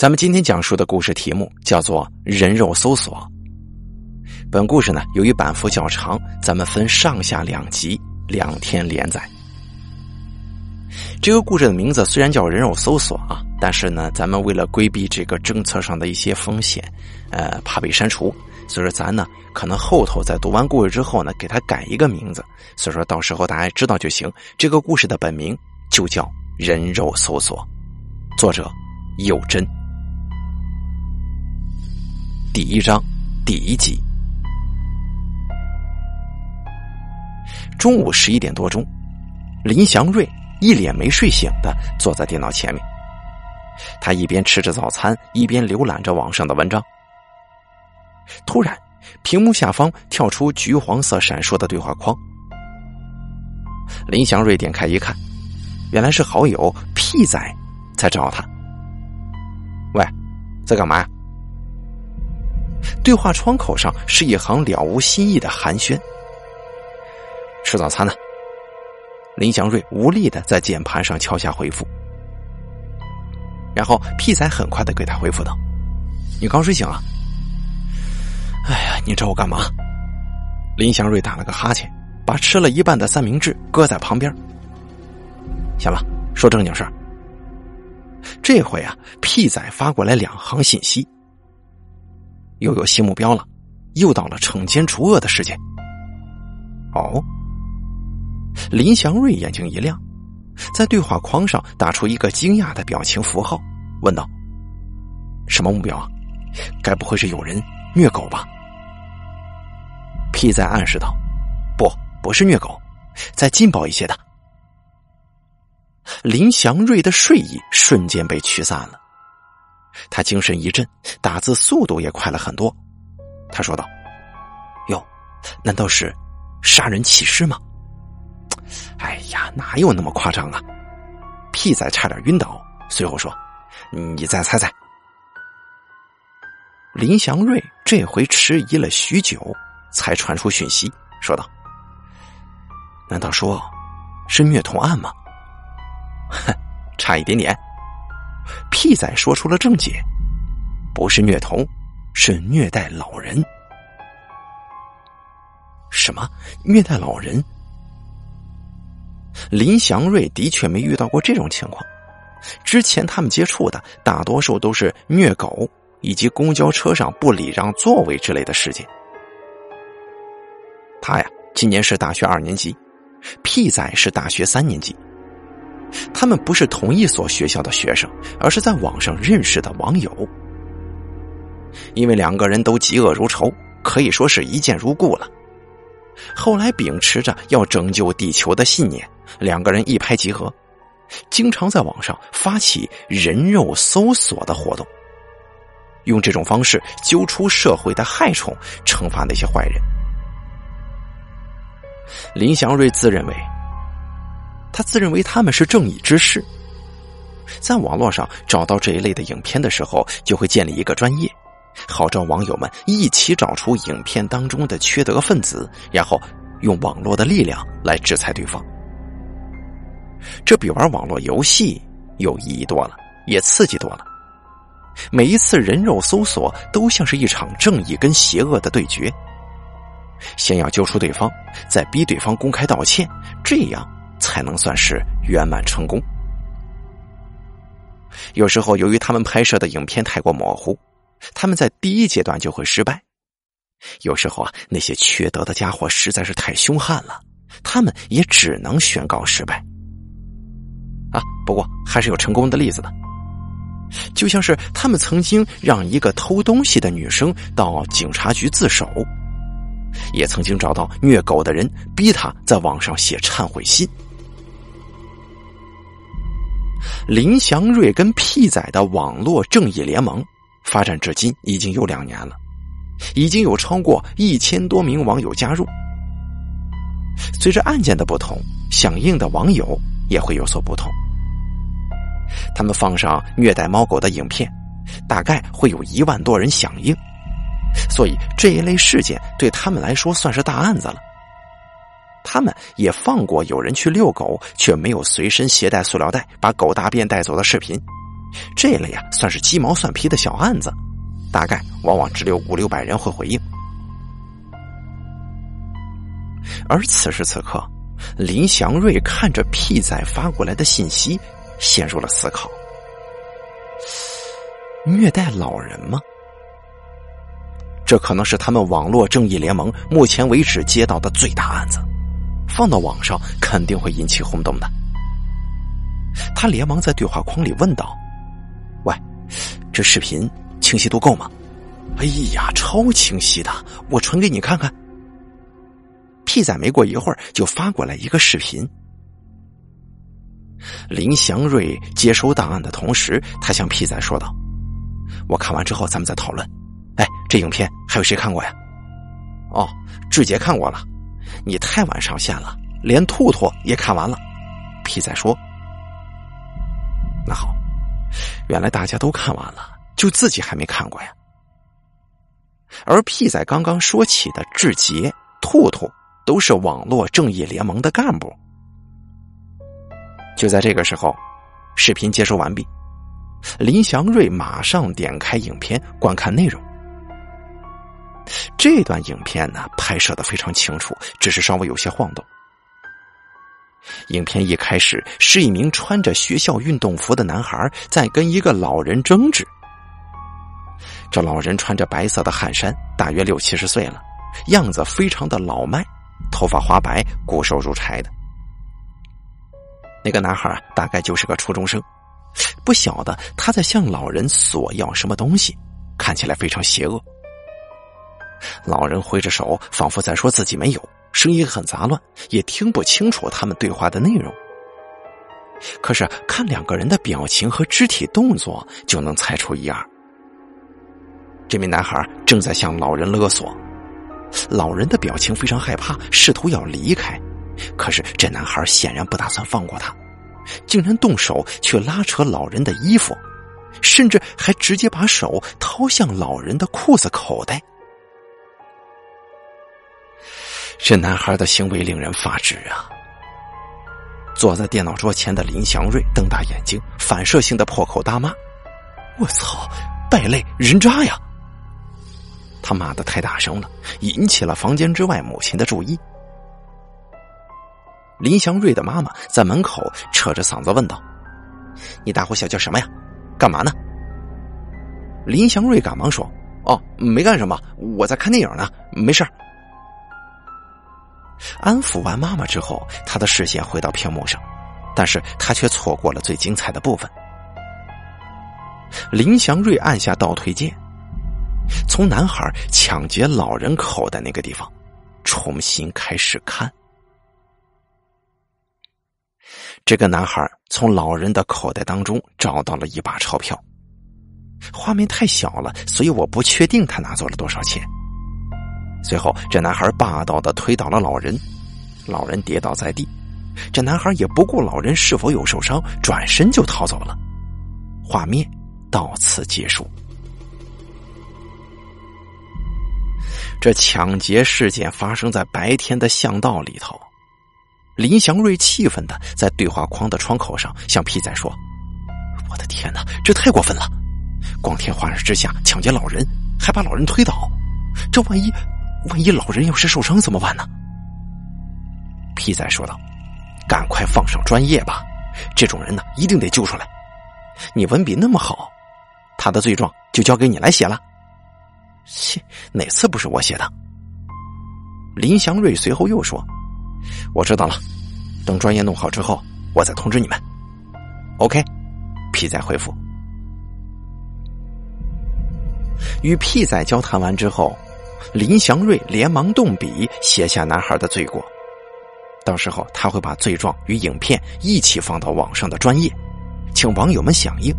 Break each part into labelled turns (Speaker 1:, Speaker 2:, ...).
Speaker 1: 咱们今天讲述的故事题目叫做“人肉搜索”。本故事呢，由于版幅较长，咱们分上下两集，两天连载。这个故事的名字虽然叫“人肉搜索”啊，但是呢，咱们为了规避这个政策上的一些风险，呃，怕被删除，所以说咱呢，可能后头在读完故事之后呢，给它改一个名字。所以说到时候大家知道就行。这个故事的本名就叫《人肉搜索》，作者有真。第一章，第一集。中午十一点多钟，林祥瑞一脸没睡醒的坐在电脑前面。他一边吃着早餐，一边浏览着网上的文章。突然，屏幕下方跳出橘黄色闪烁的对话框。林祥瑞点开一看，原来是好友屁仔在找他。喂，在干嘛？对话窗口上是一行了无新意的寒暄。吃早餐呢？林祥瑞无力的在键盘上敲下回复，然后屁仔很快的给他回复道：“你刚睡醒啊？”哎呀，你找我干嘛？林祥瑞打了个哈欠，把吃了一半的三明治搁在旁边。行了，说正经事儿。这回啊，屁仔发过来两行信息。又有新目标了，又到了惩奸除恶的时间。哦，林祥瑞眼睛一亮，在对话框上打出一个惊讶的表情符号，问道：“什么目标啊？该不会是有人虐狗吧？” P 在暗示道：“不，不是虐狗，再劲爆一些的。”林祥瑞的睡意瞬间被驱散了。他精神一振，打字速度也快了很多。他说道：“哟，难道是杀人弃尸吗？”哎呀，哪有那么夸张啊！屁仔差点晕倒。随后说：“你再猜猜。”林祥瑞这回迟疑了许久，才传出讯息，说道：“难道说是虐童案吗？”哼，差一点点。屁仔说出了正解，不是虐童，是虐待老人。什么虐待老人？林祥瑞的确没遇到过这种情况，之前他们接触的大多数都是虐狗以及公交车上不礼让座位之类的事件。他呀，今年是大学二年级，屁仔是大学三年级。他们不是同一所学校的学生，而是在网上认识的网友。因为两个人都嫉恶如仇，可以说是一见如故了。后来秉持着要拯救地球的信念，两个人一拍即合，经常在网上发起人肉搜索的活动，用这种方式揪出社会的害虫，惩罚那些坏人。林祥瑞自认为。他自认为他们是正义之士，在网络上找到这一类的影片的时候，就会建立一个专业，号召网友们一起找出影片当中的缺德分子，然后用网络的力量来制裁对方。这比玩网络游戏有意义多了，也刺激多了。每一次人肉搜索都像是一场正义跟邪恶的对决，先要揪出对方，再逼对方公开道歉，这样。才能算是圆满成功。有时候，由于他们拍摄的影片太过模糊，他们在第一阶段就会失败。有时候啊，那些缺德的家伙实在是太凶悍了，他们也只能宣告失败。啊，不过还是有成功的例子的，就像是他们曾经让一个偷东西的女生到警察局自首，也曾经找到虐狗的人，逼他在网上写忏悔信。林祥瑞跟屁仔的网络正义联盟发展至今已经有两年了，已经有超过一千多名网友加入。随着案件的不同，响应的网友也会有所不同。他们放上虐待猫狗的影片，大概会有一万多人响应，所以这一类事件对他们来说算是大案子了。他们也放过有人去遛狗却没有随身携带塑料袋把狗大便带走的视频，这类啊算是鸡毛蒜皮的小案子，大概往往只有五六百人会回应。而此时此刻，林祥瑞看着屁仔发过来的信息，陷入了思考：虐待老人吗？这可能是他们网络正义联盟目前为止接到的最大案子，放到网上肯定会引起轰动的。他连忙在对话框里问道：“喂，这视频清晰度够吗？”“哎呀，超清晰的，我传给你看看。”屁仔没过一会儿就发过来一个视频。林祥瑞接收档案的同时，他向屁仔说道：“我看完之后咱们再讨论。”哎，这影片还有谁看过呀？哦，志杰看过了。你太晚上线了，连兔兔也看完了。屁仔说：“那好，原来大家都看完了，就自己还没看过呀。”而屁仔刚刚说起的志杰、兔兔都是网络正义联盟的干部。就在这个时候，视频接收完毕，林祥瑞马上点开影片观看内容。这段影片呢，拍摄的非常清楚，只是稍微有些晃动。影片一开始是一名穿着学校运动服的男孩在跟一个老人争执。这老人穿着白色的汗衫，大约六七十岁了，样子非常的老迈，头发花白，骨瘦如柴的。那个男孩啊大概就是个初中生，不晓得他在向老人索要什么东西，看起来非常邪恶。老人挥着手，仿佛在说自己没有，声音很杂乱，也听不清楚他们对话的内容。可是看两个人的表情和肢体动作，就能猜出一二。这名男孩正在向老人勒索，老人的表情非常害怕，试图要离开，可是这男孩显然不打算放过他，竟然动手去拉扯老人的衣服，甚至还直接把手掏向老人的裤子口袋。这男孩的行为令人发指啊！坐在电脑桌前的林祥瑞瞪大眼睛，反射性的破口大骂：“我操，败类，人渣呀！”他骂的太大声了，引起了房间之外母亲的注意。林祥瑞的妈妈在门口扯着嗓子问道：“你大呼小叫什么呀？干嘛呢？”林祥瑞赶忙说：“哦，没干什么，我在看电影呢，没事安抚完妈妈之后，他的视线回到屏幕上，但是他却错过了最精彩的部分。林祥瑞按下倒退键，从男孩抢劫老人口袋那个地方重新开始看。这个男孩从老人的口袋当中找到了一把钞票，画面太小了，所以我不确定他拿走了多少钱。随后，这男孩霸道的推倒了老人，老人跌倒在地，这男孩也不顾老人是否有受伤，转身就逃走了。画面到此结束。这抢劫事件发生在白天的巷道里头，林祥瑞气愤的在对话框的窗口上向皮仔说：“我的天哪，这太过分了！光天化日之下抢劫老人，还把老人推倒，这万一……”万一老人要是受伤怎么办呢？皮仔说道：“赶快放上专业吧，这种人呢一定得救出来。你文笔那么好，他的罪状就交给你来写了。”切，哪次不是我写的？林祥瑞随后又说：“我知道了，等专业弄好之后，我再通知你们。”OK，皮仔回复。与屁仔交谈完之后。林祥瑞连忙动笔写下男孩的罪过，到时候他会把罪状与影片一起放到网上的专业，请网友们响应，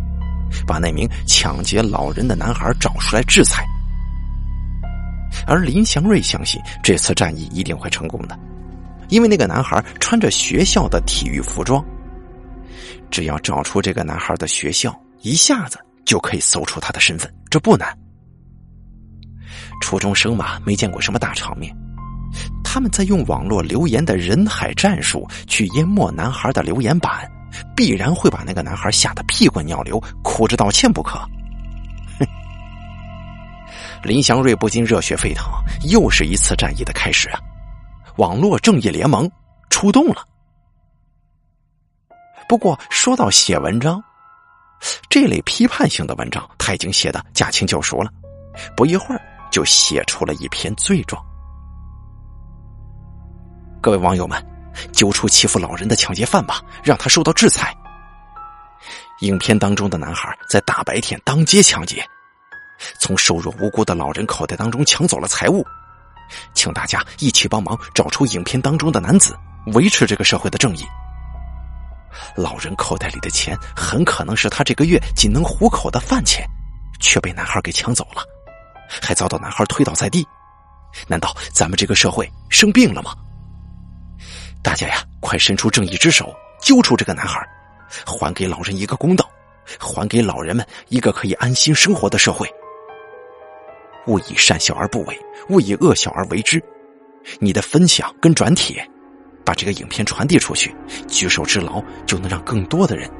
Speaker 1: 把那名抢劫老人的男孩找出来制裁。而林祥瑞相信这次战役一定会成功的，因为那个男孩穿着学校的体育服装，只要找出这个男孩的学校，一下子就可以搜出他的身份，这不难。初中生嘛，没见过什么大场面，他们在用网络留言的人海战术去淹没男孩的留言板，必然会把那个男孩吓得屁滚尿流，哭着道歉不可。哼！林祥瑞不禁热血沸腾，又是一次战役的开始啊！网络正义联盟出动了。不过说到写文章，这类批判性的文章他已经写的驾轻就熟了，不一会儿就写出了一篇罪状。各位网友们，揪出欺负老人的抢劫犯吧，让他受到制裁。影片当中的男孩在大白天当街抢劫，从瘦弱无辜的老人口袋当中抢走了财物，请大家一起帮忙找出影片当中的男子，维持这个社会的正义。老人口袋里的钱很可能是他这个月仅能糊口的饭钱，却被男孩给抢走了，还遭到男孩推倒在地。难道咱们这个社会生病了吗？大家呀，快伸出正义之手，揪出这个男孩，还给老人一个公道，还给老人们一个可以安心生活的社会。勿以善小而不为，勿以恶小而为之。你的分享跟转帖，把这个影片传递出去，举手之劳就能让更多的人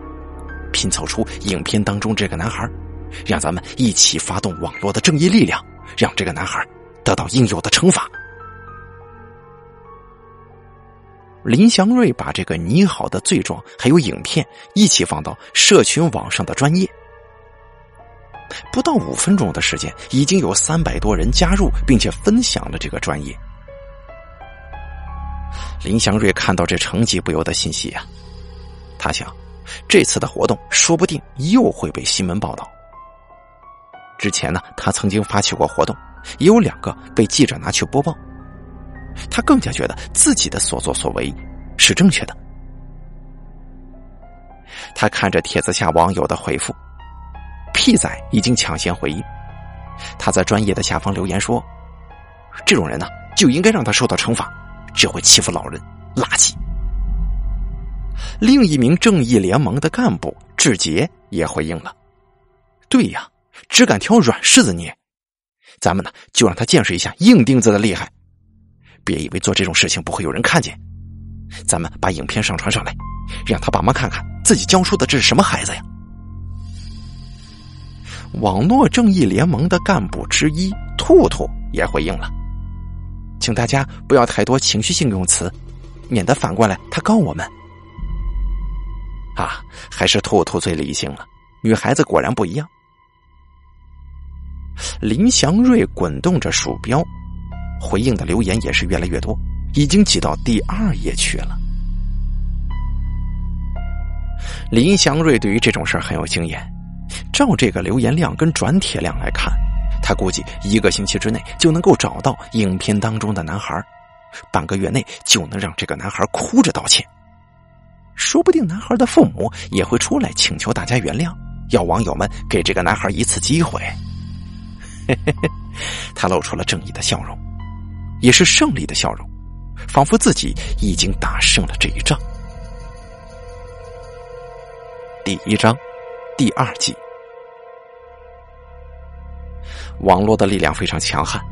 Speaker 1: 拼凑出影片当中这个男孩，让咱们一起发动网络的正义力量，让这个男孩得到应有的惩罚。林祥瑞把这个拟好的罪状还有影片一起放到社群网上的专业，不到五分钟的时间，已经有三百多人加入并且分享了这个专业。林祥瑞看到这成绩，不由得欣喜啊！他想，这次的活动说不定又会被新闻报道。之前呢，他曾经发起过活动，也有两个被记者拿去播报。他更加觉得自己的所作所为是正确的。他看着帖子下网友的回复，屁仔已经抢先回应。他在专业的下方留言说：“这种人呢，就应该让他受到惩罚，只会欺负老人，垃圾。”另一名正义联盟的干部志杰也回应了：“对呀，只敢挑软柿子捏，咱们呢就让他见识一下硬钉子的厉害。”别以为做这种事情不会有人看见，咱们把影片上传上来，让他爸妈看看自己教出的这是什么孩子呀！网络正义联盟的干部之一兔兔也回应了，请大家不要太多情绪性用词，免得反过来他告我们。啊，还是兔兔最理性了，女孩子果然不一样。林祥瑞滚动着鼠标。回应的留言也是越来越多，已经挤到第二页去了。林祥瑞对于这种事很有经验，照这个留言量跟转帖量来看，他估计一个星期之内就能够找到影片当中的男孩，半个月内就能让这个男孩哭着道歉，说不定男孩的父母也会出来请求大家原谅，要网友们给这个男孩一次机会。嘿嘿嘿，他露出了正义的笑容。也是胜利的笑容，仿佛自己已经打胜了这一仗。第一章，第二季，网络的力量非常强悍，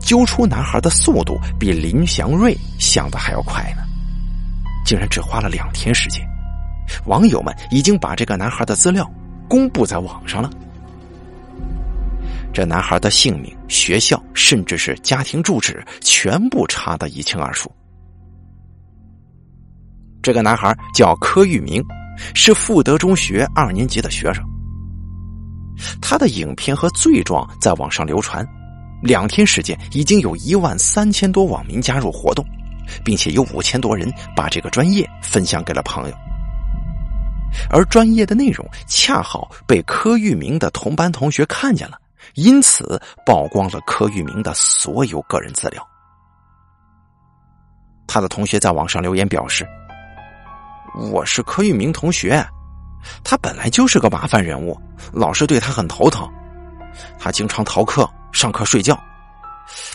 Speaker 1: 揪出男孩的速度比林祥瑞想的还要快呢，竟然只花了两天时间，网友们已经把这个男孩的资料公布在网上了。这男孩的姓名、学校，甚至是家庭住址，全部查得一清二楚。这个男孩叫柯玉明，是富德中学二年级的学生。他的影片和罪状在网上流传，两天时间已经有一万三千多网民加入活动，并且有五千多人把这个专业分享给了朋友。而专业的内容恰好被柯玉明的同班同学看见了。因此，曝光了柯玉明的所有个人资料。他的同学在网上留言表示：“我是柯玉明同学，他本来就是个麻烦人物，老师对他很头疼，他经常逃课、上课睡觉，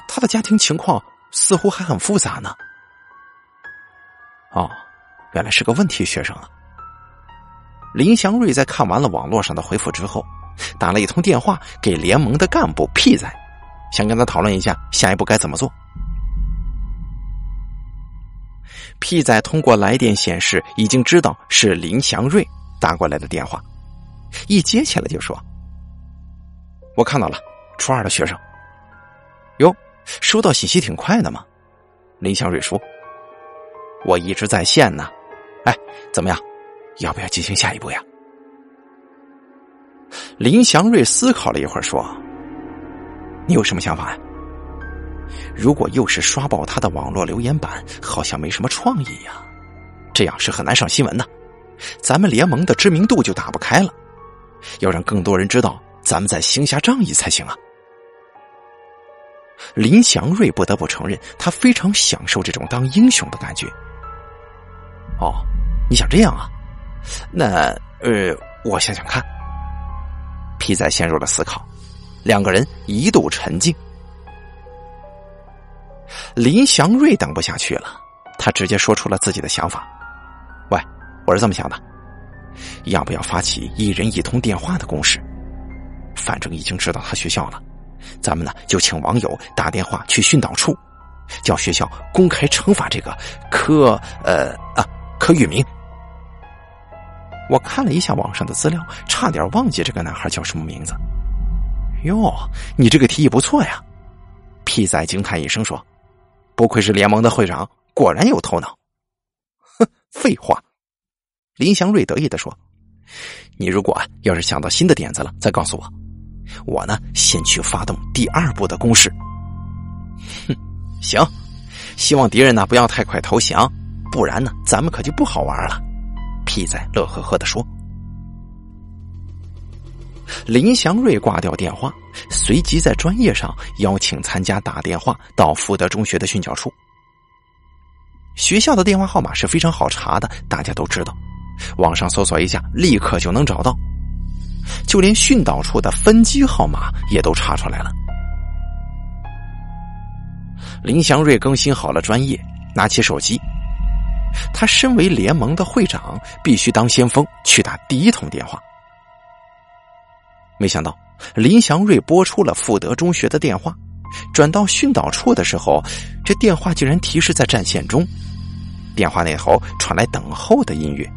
Speaker 1: 他的家庭情况似乎还很复杂呢。”哦，原来是个问题学生啊！林祥瑞在看完了网络上的回复之后。打了一通电话给联盟的干部 P 仔，想跟他讨论一下下一步该怎么做。P 仔通过来电显示已经知道是林祥瑞打过来的电话，一接起来就说：“我看到了，初二的学生。哟，收到信息挺快的嘛。”林祥瑞说：“我一直在线呢。哎，怎么样？要不要进行下一步呀？”林祥瑞思考了一会儿说：“你有什么想法呀？”如果又是刷爆他的网络留言板，好像没什么创意呀，这样是很难上新闻的，咱们联盟的知名度就打不开了。要让更多人知道咱们在行侠仗义才行啊！林祥瑞不得不承认，他非常享受这种当英雄的感觉。哦，你想这样啊？那呃，我想想看。皮仔陷入了思考，两个人一度沉静。林祥瑞等不下去了，他直接说出了自己的想法：“喂，我是这么想的，要不要发起一人一通电话的攻势？反正已经知道他学校了，咱们呢就请网友打电话去训导处，叫学校公开惩罚这个柯呃啊柯玉明。我看了一下网上的资料，差点忘记这个男孩叫什么名字。哟，你这个提议不错呀！”屁仔惊叹一声说。不愧是联盟的会长，果然有头脑。哼，废话。林祥瑞得意的说：“你如果要是想到新的点子了，再告诉我。我呢，先去发动第二步的攻势。”哼，行。希望敌人呢不要太快投降，不然呢，咱们可就不好玩了。屁仔乐呵呵的说。林祥瑞挂掉电话，随即在专业上邀请参加打电话到福德中学的训教处。学校的电话号码是非常好查的，大家都知道，网上搜索一下，立刻就能找到。就连训导处的分机号码也都查出来了。林祥瑞更新好了专业，拿起手机，他身为联盟的会长，必须当先锋去打第一通电话。没想到林祥瑞拨出了富德中学的电话，转到训导处的时候，这电话竟然提示在占线中。电话那头传来等候的音乐。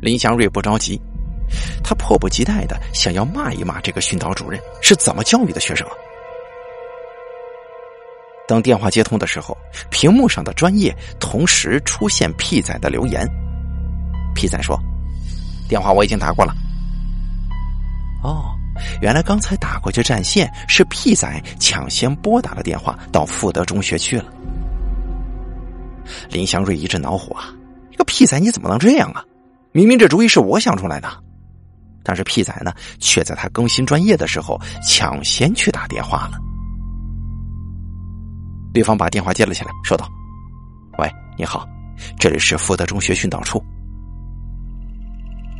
Speaker 1: 林祥瑞不着急，他迫不及待的想要骂一骂这个训导主任是怎么教育的学生啊！等电话接通的时候，屏幕上的专业同时出现屁仔的留言。屁仔说：“电话我已经打过了。”哦，原来刚才打过去占线是屁仔抢先拨打了电话到富德中学去了。林祥瑞一阵恼火啊！这个屁仔你怎么能这样啊？明明这主意是我想出来的，但是屁仔呢，却在他更新专业的时候抢先去打电话了。对方把电话接了起来，说道：“喂，你好，这里是富德中学训导处。”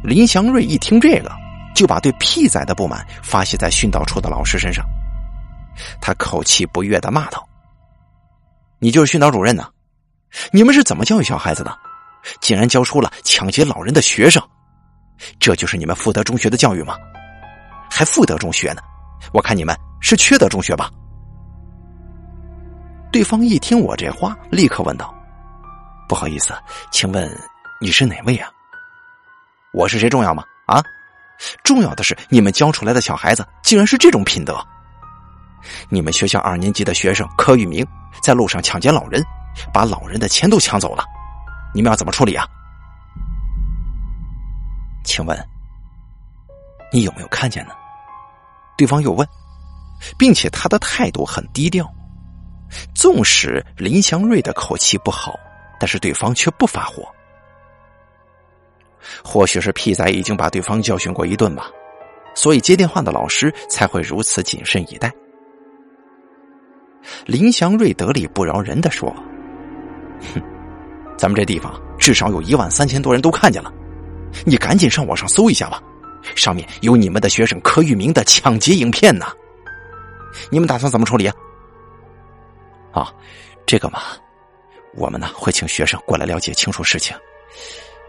Speaker 1: 林祥瑞一听这个。就把对屁仔的不满发泄在训导处的老师身上，他口气不悦的骂道：“你就是训导主任呢？你们是怎么教育小孩子的？竟然教出了抢劫老人的学生？这就是你们富德中学的教育吗？还富德中学呢？我看你们是缺德中学吧？”对方一听我这话，立刻问道：“不好意思，请问你是哪位啊？我是谁重要吗？啊？”重要的是，你们教出来的小孩子竟然是这种品德。你们学校二年级的学生柯玉明在路上抢劫老人，把老人的钱都抢走了，你们要怎么处理啊？请问你有没有看见呢？对方又问，并且他的态度很低调。纵使林祥瑞的口气不好，但是对方却不发火。或许是屁仔已经把对方教训过一顿吧，所以接电话的老师才会如此谨慎以待。林祥瑞得理不饶人的说：“哼，咱们这地方至少有一万三千多人都看见了，你赶紧上网上搜一下吧，上面有你们的学生柯玉明的抢劫影片呢。你们打算怎么处理啊？啊，这个嘛，我们呢会请学生过来了解清楚事情，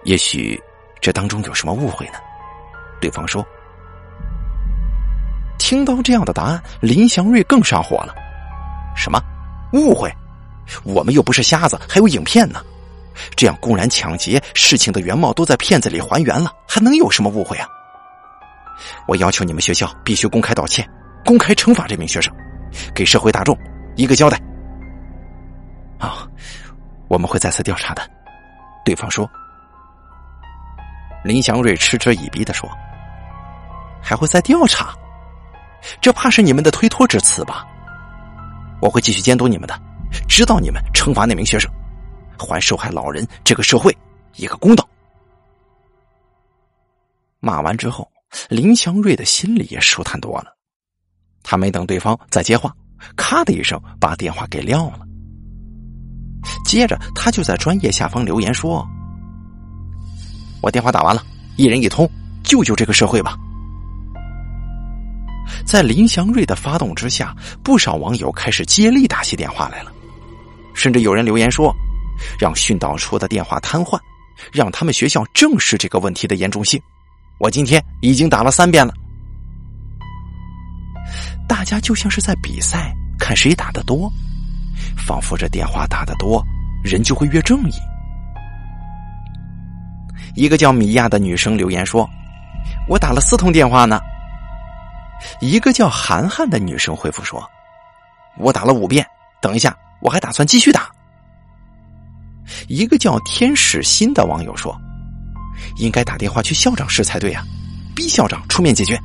Speaker 1: 也许。”这当中有什么误会呢？对方说：“听到这样的答案，林祥瑞更上火了。什么误会？我们又不是瞎子，还有影片呢。这样公然抢劫，事情的原貌都在片子里还原了，还能有什么误会啊？我要求你们学校必须公开道歉，公开惩罚这名学生，给社会大众一个交代。啊，我们会再次调查的。对方说。林祥瑞嗤之以鼻的说：“还会再调查？这怕是你们的推脱之词吧？我会继续监督你们的，直到你们惩罚那名学生。”还受害老人这个社会一个公道。骂完之后，林祥瑞的心里也舒坦多了。他没等对方再接话，咔的一声把电话给撂了。接着，他就在专业下方留言说：“我电话打完了，一人一通，救救这个社会吧。”在林祥瑞的发动之下，不少网友开始接力打起电话来了，甚至有人留言说。让训导处的电话瘫痪，让他们学校正视这个问题的严重性。我今天已经打了三遍了。大家就像是在比赛，看谁打的多，仿佛这电话打的多，人就会越正义。一个叫米娅的女生留言说：“我打了四通电话呢。”一个叫涵涵的女生回复说：“我打了五遍，等一下我还打算继续打。”一个叫天使心的网友说：“应该打电话去校长室才对呀，逼校长出面解决。”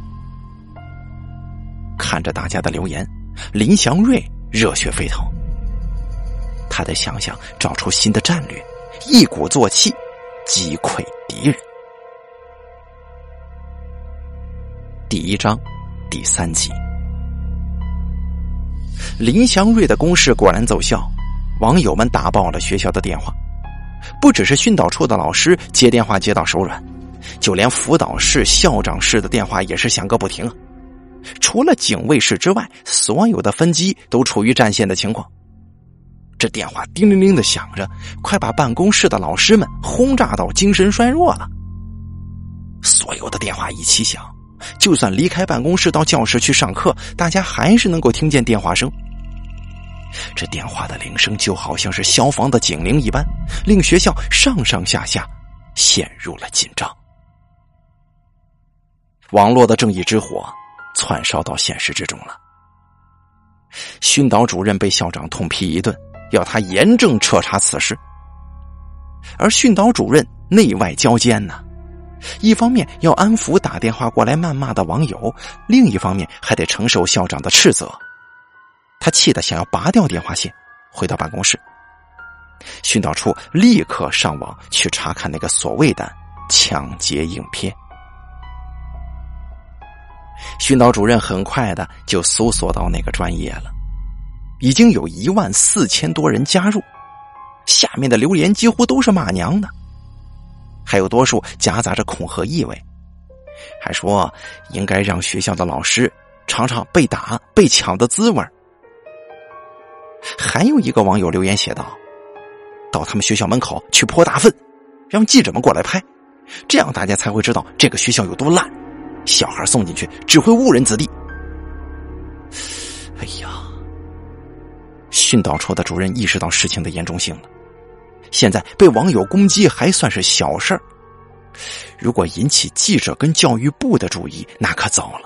Speaker 1: 看着大家的留言，林祥瑞热血沸腾。他在想想找出新的战略，一鼓作气击溃敌人。第一章第三集，林祥瑞的攻势果然奏效。网友们打爆了学校的电话，不只是训导处的老师接电话接到手软，就连辅导室、校长室的电话也是响个不停。除了警卫室之外，所有的分机都处于占线的情况。这电话叮铃铃的响着，快把办公室的老师们轰炸到精神衰弱了。所有的电话一起响，就算离开办公室到教室去上课，大家还是能够听见电话声。这电话的铃声就好像是消防的警铃一般，令学校上上下下陷入了紧张。网络的正义之火窜烧到现实之中了。训导主任被校长痛批一顿，要他严正彻查此事。而训导主任内外交煎呢，一方面要安抚打电话过来谩骂的网友，另一方面还得承受校长的斥责。他气得想要拔掉电话线，回到办公室。训导处立刻上网去查看那个所谓的抢劫影片。训导主任很快的就搜索到那个专业了，已经有一万四千多人加入，下面的留言几乎都是骂娘的，还有多数夹杂着恐吓意味，还说应该让学校的老师尝尝被打、被抢的滋味还有一个网友留言写道：“到他们学校门口去泼大粪，让记者们过来拍，这样大家才会知道这个学校有多烂。小孩送进去只会误人子弟。”哎呀，训导处的主任意识到事情的严重性了。现在被网友攻击还算是小事儿，如果引起记者跟教育部的注意，那可糟了。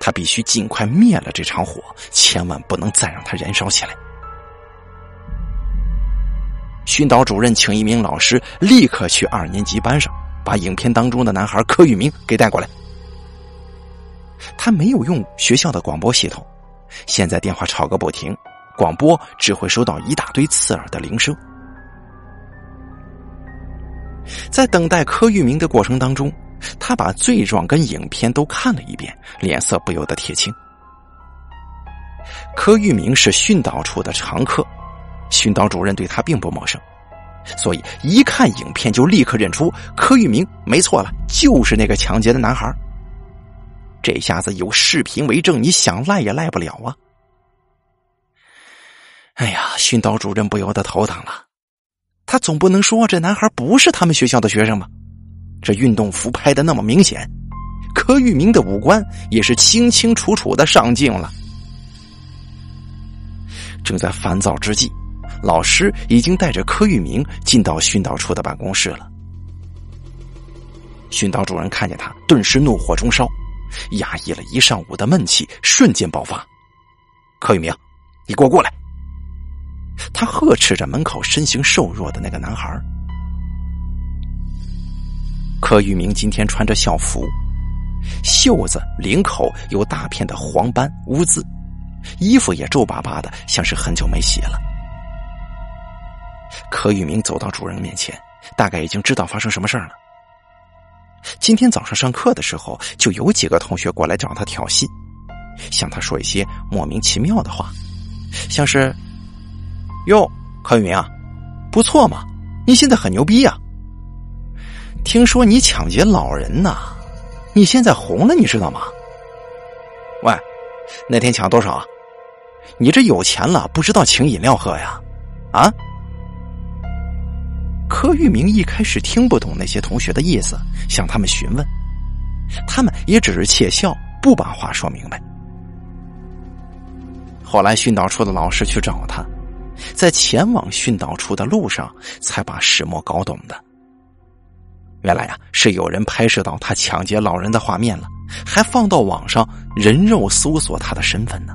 Speaker 1: 他必须尽快灭了这场火，千万不能再让它燃烧起来。训导主任请一名老师立刻去二年级班上，把影片当中的男孩柯玉明给带过来。他没有用学校的广播系统，现在电话吵个不停，广播只会收到一大堆刺耳的铃声。在等待柯玉明的过程当中。他把罪状跟影片都看了一遍，脸色不由得铁青。柯玉明是训导处的常客，训导主任对他并不陌生，所以一看影片就立刻认出柯玉明没错了，就是那个抢劫的男孩。这下子有视频为证，你想赖也赖不了啊！哎呀，训导主任不由得头疼了，他总不能说这男孩不是他们学校的学生吧？这运动服拍的那么明显，柯玉明的五官也是清清楚楚的上镜了。正在烦躁之际，老师已经带着柯玉明进到训导处的办公室了。训导主任看见他，顿时怒火中烧，压抑了一上午的闷气瞬间爆发。柯玉明，你给我过来！他呵斥着门口身形瘦弱的那个男孩。柯玉明今天穿着校服，袖子、领口有大片的黄斑污渍，衣服也皱巴巴的，像是很久没洗了。柯玉明走到主任面前，大概已经知道发生什么事了。今天早上上课的时候，就有几个同学过来找他挑衅，向他说一些莫名其妙的话，像是“哟，柯玉明啊，不错嘛，你现在很牛逼呀。听说你抢劫老人呢，你现在红了，你知道吗？喂，那天抢多少啊？你这有钱了，不知道请饮料喝呀？啊？”柯玉明一开始听不懂那些同学的意思，向他们询问，他们也只是窃笑，不把话说明白。后来训导处的老师去找他，在前往训导处的路上，才把始末搞懂的。原来呀，是有人拍摄到他抢劫老人的画面了，还放到网上人肉搜索他的身份呢。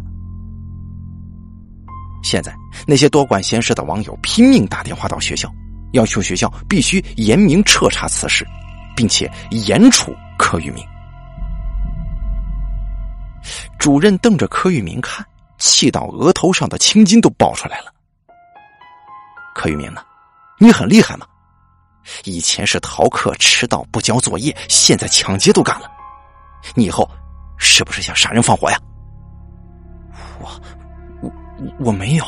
Speaker 1: 现在那些多管闲事的网友拼命打电话到学校。要求学校必须严明彻查此事，并且严处柯玉明。主任瞪着柯玉明看，气到额头上的青筋都爆出来了。柯玉明呢？你很厉害吗？以前是逃课迟到不交作业，现在抢劫都干了。你以后是不是想杀人放火呀？我我我没有。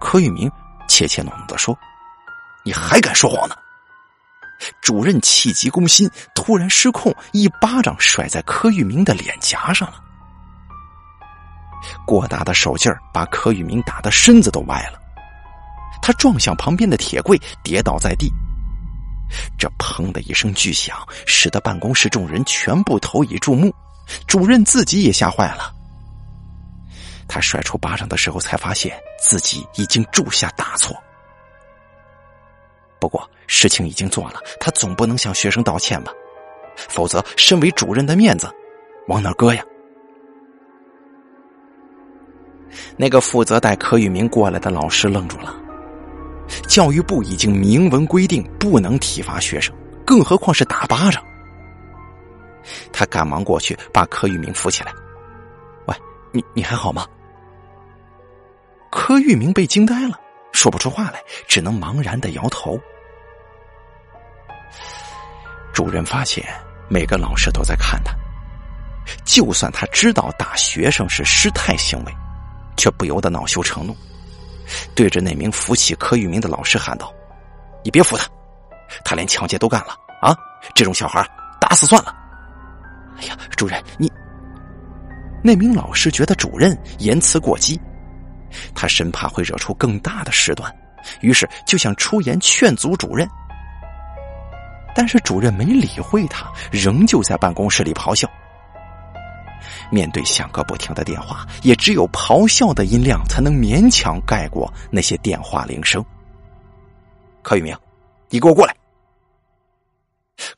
Speaker 1: 柯玉明怯怯懦懦的说。你还敢说谎呢？主任气急攻心，突然失控，一巴掌甩在柯玉明的脸颊上了。过大的手劲儿把柯玉明打的身子都歪了，他撞向旁边的铁柜，跌倒在地。这砰的一声巨响，使得办公室众人全部投以注目，主任自己也吓坏了。他甩出巴掌的时候，才发现自己已经铸下大错。不过事情已经做了，他总不能向学生道歉吧？否则，身为主任的面子往哪搁呀？那个负责带柯玉明过来的老师愣住了。教育部已经明文规定不能体罚学生，更何况是打巴掌。他赶忙过去把柯玉明扶起来。喂，你你还好吗？柯玉明被惊呆了，说不出话来，只能茫然的摇头。主任发现每个老师都在看他，就算他知道打学生是失态行为，却不由得恼羞成怒，对着那名扶起柯玉明的老师喊道：“你别扶他，他连抢劫都干了啊！这种小孩打死算了。”哎呀，主任你……那名老师觉得主任言辞过激，他生怕会惹出更大的事端，于是就想出言劝阻主任。但是主任没理会他，仍旧在办公室里咆哮。面对响个不停的电话，也只有咆哮的音量才能勉强盖过那些电话铃声。柯玉明，你给我过来！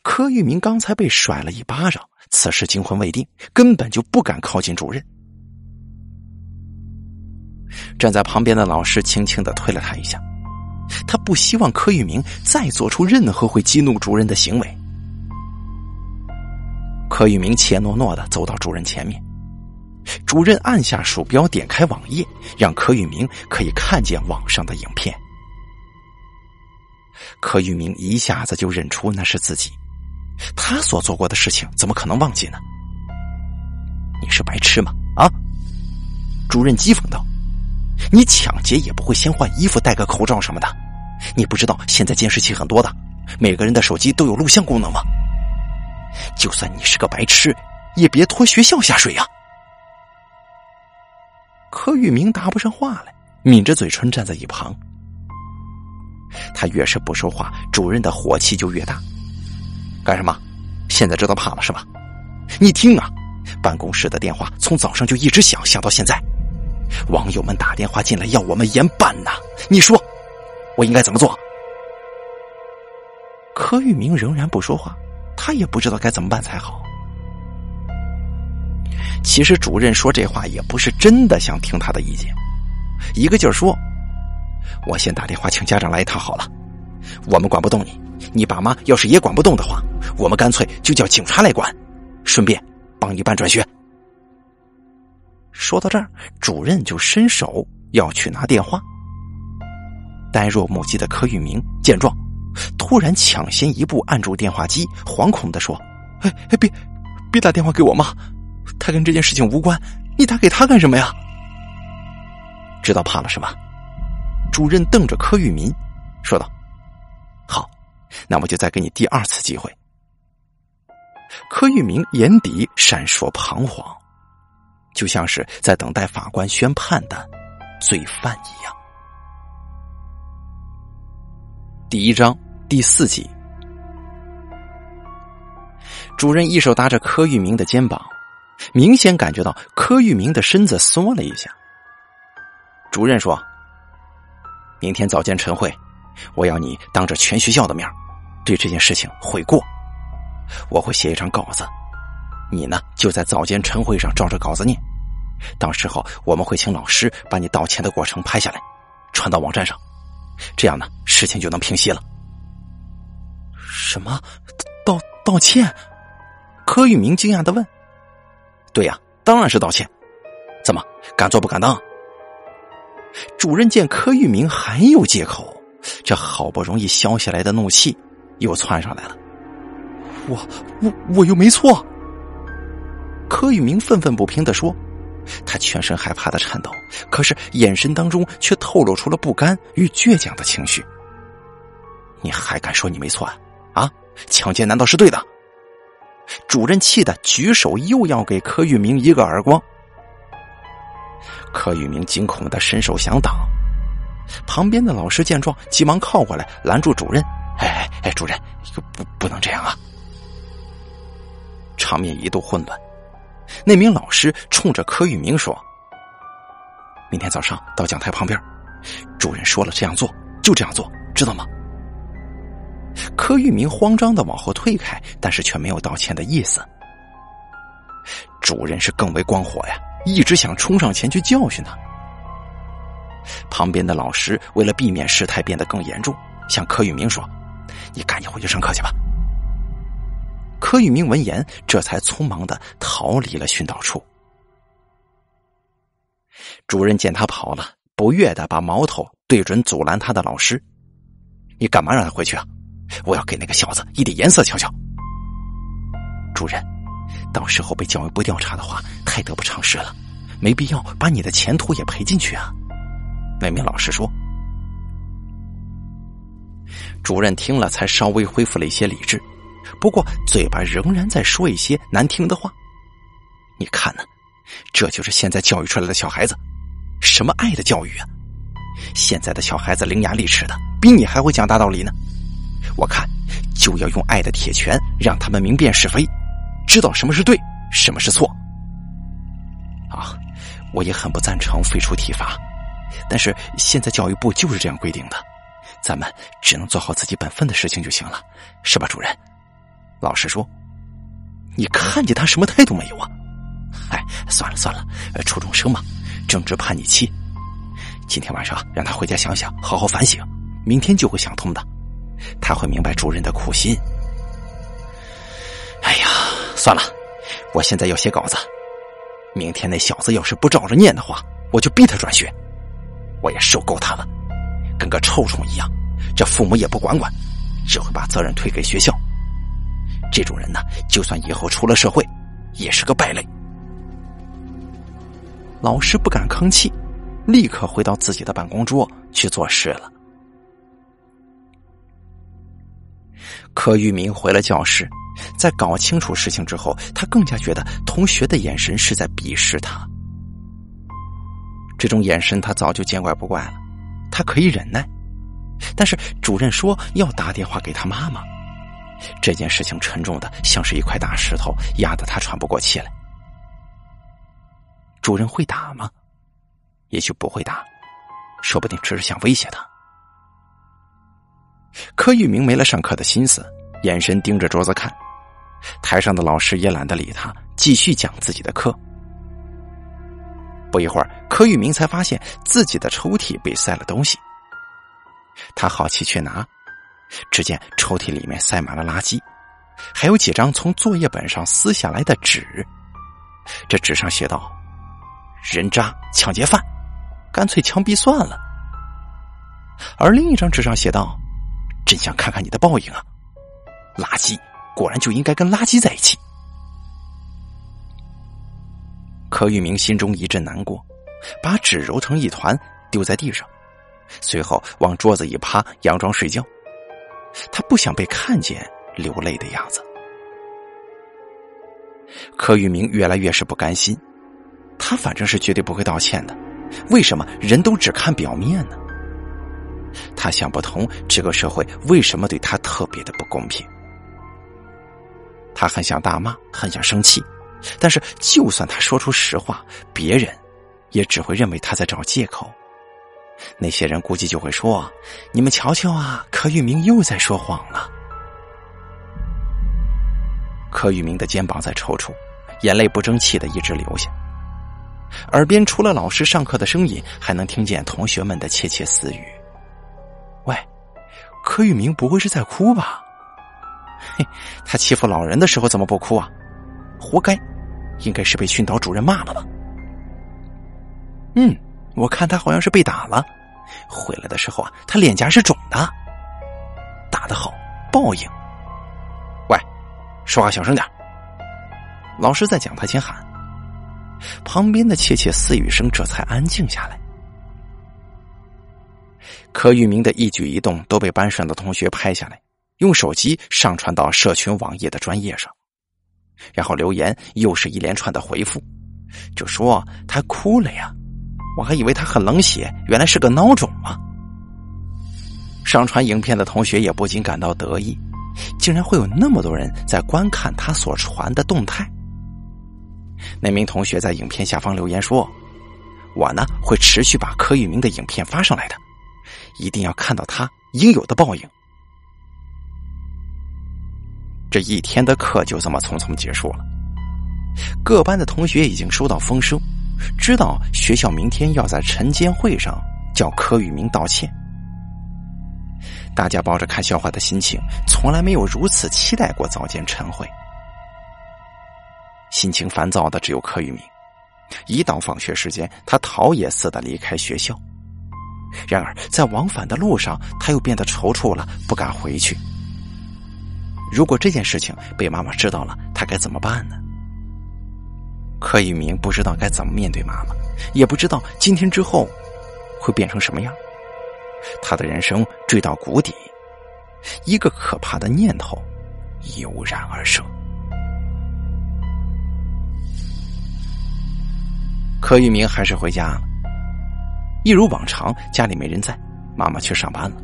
Speaker 1: 柯玉明刚才被甩了一巴掌，此时惊魂未定，根本就不敢靠近主任。站在旁边的老师轻轻的推了他一下。他不希望柯玉明再做出任何会激怒主任的行为。柯玉明怯懦懦的走到主任前面，主任按下鼠标，点开网页，让柯玉明可以看见网上的影片。柯玉明一下子就认出那是自己，他所做过的事情怎么可能忘记呢？你是白痴吗？啊！主任讥讽道。你抢劫也不会先换衣服、戴个口罩什么的，你不知道现在监视器很多的，每个人的手机都有录像功能吗？就算你是个白痴，也别拖学校下水呀！柯玉明答不上话来，抿着嘴唇站在一旁。他越是不说话，主任的火气就越大。干什么？现在知道怕了是吧？你听啊，办公室的电话从早上就一直响，响到现在。网友们打电话进来要我们严办呐，你说我应该怎么做？柯玉明仍然不说话，他也不知道该怎么办才好。其实主任说这话也不是真的想听他的意见，一个劲儿说：“我先打电话请家长来一趟好了，我们管不动你，你爸妈要是也管不动的话，我们干脆就叫警察来管，顺便帮你办转学。”说到这儿，主任就伸手要去拿电话。呆若木鸡的柯玉明见状，突然抢先一步按住电话机，惶恐的说：“哎哎，别别打电话给我妈！”他跟这件事情无关，你打给他干什么呀？知道怕了是吧？主任瞪着柯玉民说道：“好，那我就再给你第二次机会。”柯玉明眼底闪烁彷徨，就像是在等待法官宣判的罪犯一样。第一章第四集，主任一手搭着柯玉明的肩膀。明显感觉到柯玉明的身子缩了一下。主任说：“明天早间晨会，我要你当着全学校的面对这件事情悔过。我会写一张稿子，你呢就在早间晨会上照着稿子念。到时候我们会请老师把你道歉的过程拍下来，传到网站上，这样呢事情就能平息了。”什么？道道歉？柯玉明惊讶的问。对呀，当然是道歉。怎么敢做不敢当？主任见柯玉明还有借口，这好不容易消下来的怒气又窜上来了。我我我又没错。柯玉明愤愤不平的说，他全身害怕的颤抖，可是眼神当中却透露出了不甘与倔强的情绪。你还敢说你没错啊？啊，抢劫难道是对的？主任气得举手，又要给柯玉明一个耳光。柯玉明惊恐的伸手想挡，旁边的老师见状，急忙靠过来拦住主任：“哎哎哎，主任，不不能这样啊！”场面一度混乱。那名老师冲着柯玉明说：“明天早上到讲台旁边，主任说了这样做，就这样做，知道吗？”柯玉明慌张的往后退开，但是却没有道歉的意思。主任是更为光火呀，一直想冲上前去教训他。旁边的老师为了避免事态变得更严重，向柯玉明说：“你赶紧回去上课去吧。”柯玉明闻言，这才匆忙的逃离了训导处。主任见他跑了，不悦的把矛头对准阻拦他的老师：“你干嘛让他回去啊？”我要给那个小子一点颜色瞧瞧。主任，到时候被教育部调查的话，太得不偿失了，没必要把你的前途也赔进去啊。那名老师说。主任听了，才稍微恢复了一些理智，不过嘴巴仍然在说一些难听的话。你看呢？这就是现在教育出来的小孩子，什么爱的教育啊？现在的小孩子伶牙俐齿的，比你还会讲大道理呢。我看，就要用爱的铁拳，让他们明辨是非，知道什么是对，什么是错。啊，我也很不赞成废除体罚，但是现在教育部就是这样规定的，咱们只能做好自己本分的事情就行了，是吧，主任？老实说，你看见他什么态度没有啊？哎，算了算了，初中生嘛，正值叛逆期，今天晚上让他回家想想，好好反省，明天就会想通的。他会明白主任的苦心。哎呀，算了，我现在要写稿子。明天那小子要是不照着念的话，我就逼他转学。我也受够他了，跟个臭虫一样，这父母也不管管，只会把责任推给学校。这种人呢，就算以后出了社会，也是个败类。老师不敢吭气，立刻回到自己的办公桌去做事了。柯玉明回了教室，在搞清楚事情之后，他更加觉得同学的眼神是在鄙视他。这种眼神他早就见怪不怪了，他可以忍耐，但是主任说要打电话给他妈妈，这件事情沉重的像是一块大石头，压得他喘不过气来。主任会打吗？也许不会打，说不定只是想威胁他。柯玉明没了上课的心思，眼神盯着桌子看。台上的老师也懒得理他，继续讲自己的课。不一会儿，柯玉明才发现自己的抽屉被塞了东西。他好奇去拿，只见抽屉里面塞满了垃圾，还有几张从作业本上撕下来的纸。这纸上写道：“人渣、抢劫犯，干脆枪毙算了。”而另一张纸上写道：“真想看看你的报应啊！垃圾。”果然就应该跟垃圾在一起。柯玉明心中一阵难过，把纸揉成一团丢在地上，随后往桌子一趴，佯装睡觉。他不想被看见流泪的样子。柯玉明越来越是不甘心，他反正是绝对不会道歉的，为什么人都只看表面呢？他想不通这个社会为什么对他特别的不公平。他很想大骂，很想生气，但是就算他说出实话，别人也只会认为他在找借口。那些人估计就会说：“你们瞧瞧啊，柯玉明又在说谎了。”柯玉明的肩膀在抽搐，眼泪不争气的一直流下，耳边除了老师上课的声音，还能听见同学们的窃窃私语。喂，柯玉明不会是在哭吧？嘿，他欺负老人的时候怎么不哭啊？活该，应该是被训导主任骂了吧？嗯，我看他好像是被打了。回来的时候啊，他脸颊是肿的。打得好，报应。喂，说话小声点。老师在讲台前喊，旁边的窃窃私语声这才安静下来。柯玉明的一举一动都被班上的同学拍下来。用手机上传到社群网页的专业上，然后留言又是一连串的回复，就说他哭了呀，我还以为他很冷血，原来是个孬种啊！上传影片的同学也不禁感到得意，竟然会有那么多人在观看他所传的动态。那名同学在影片下方留言说：“我呢会持续把柯玉明的影片发上来的，一定要看到他应有的报应。”这一天的课就这么匆匆结束了。各班的同学已经收到风声，知道学校明天要在晨间会上叫柯宇明道歉。大家抱着看笑话的心情，从来没有如此期待过早间晨会。心情烦躁的只有柯宇明，一到放学时间，他逃也似的离开学校。然而在往返的路上，他又变得踌躇了，不敢回去。如果这件事情被妈妈知道了，他该怎么办呢？柯以明不知道该怎么面对妈妈，也不知道今天之后会变成什么样。他的人生坠到谷底，一个可怕的念头油然而生。柯玉明还是回家了，一如往常，家里没人在，妈妈去上班了。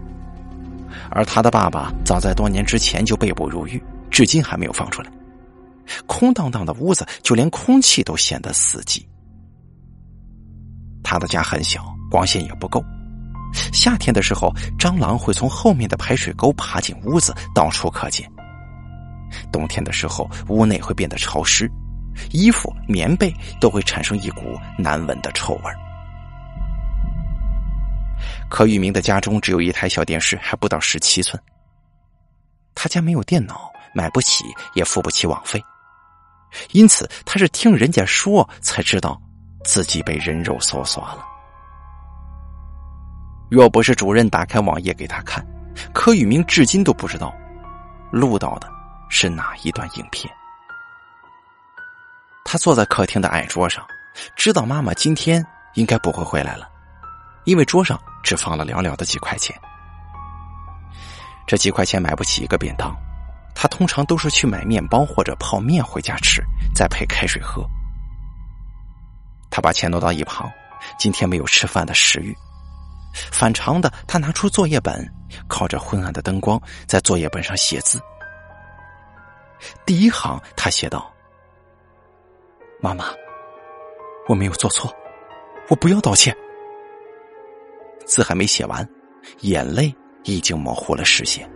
Speaker 1: 而他的爸爸早在多年之前就被捕入狱，至今还没有放出来。空荡荡的屋子，就连空气都显得死寂。他的家很小，光线也不够。夏天的时候，蟑螂会从后面的排水沟爬进屋子，到处可见。冬天的时候，屋内会变得潮湿，衣服、棉被都会产生一股难闻的臭味。柯玉明的家中只有一台小电视，还不到十七寸。他家没有电脑，买不起，也付不起网费，因此他是听人家说才知道自己被人肉搜索了。若不是主任打开网页给他看，柯宇明至今都不知道录到的是哪一段影片。他坐在客厅的矮桌上，知道妈妈今天应该不会回来了，因为桌上。只放了寥寥的几块钱，这几块钱买不起一个便当，他通常都是去买面包或者泡面回家吃，再配开水喝。他把钱挪到一旁，今天没有吃饭的食欲。反常的，他拿出作业本，靠着昏暗的灯光，在作业本上写字。第一行，他写道：“妈妈，我没有做错，我不要道歉，字还没写完，眼泪已经模糊了视线。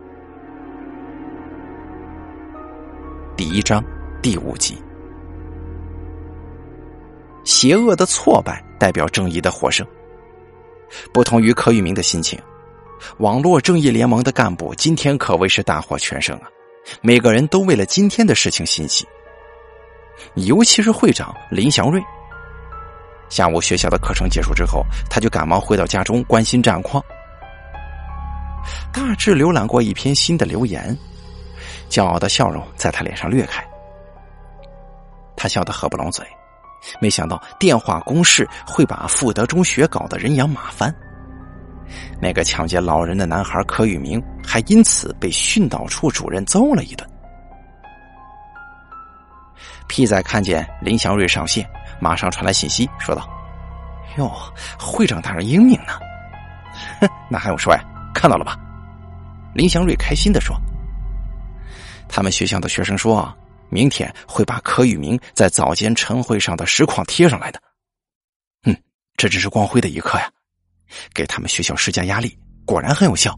Speaker 1: 第一章第五集，邪恶的挫败代表正义的获胜。不同于柯玉明的心情，网络正义联盟的干部今天可谓是大获全胜啊！每个人都为了今天的事情欣喜，尤其是会长林祥瑞。下午学校的课程结束之后，他就赶忙回到家中关心战况。大致浏览过一篇新的留言，骄傲的笑容在他脸上掠开。他笑得合不拢嘴，没想到电话攻势会把富德中学搞得人仰马翻。那个抢劫老人的男孩柯宇明，还因此被训导处主任揍了一顿。屁仔看见林祥瑞上线。马上传来信息，说道：“哟，会长大人英明呢！哼，那还用说呀？看到了吧？”林祥瑞开心的说：“他们学校的学生说，明天会把柯宇明在早间晨会上的实况贴上来的。嗯，这真是光辉的一刻呀！给他们学校施加压力，果然很有效。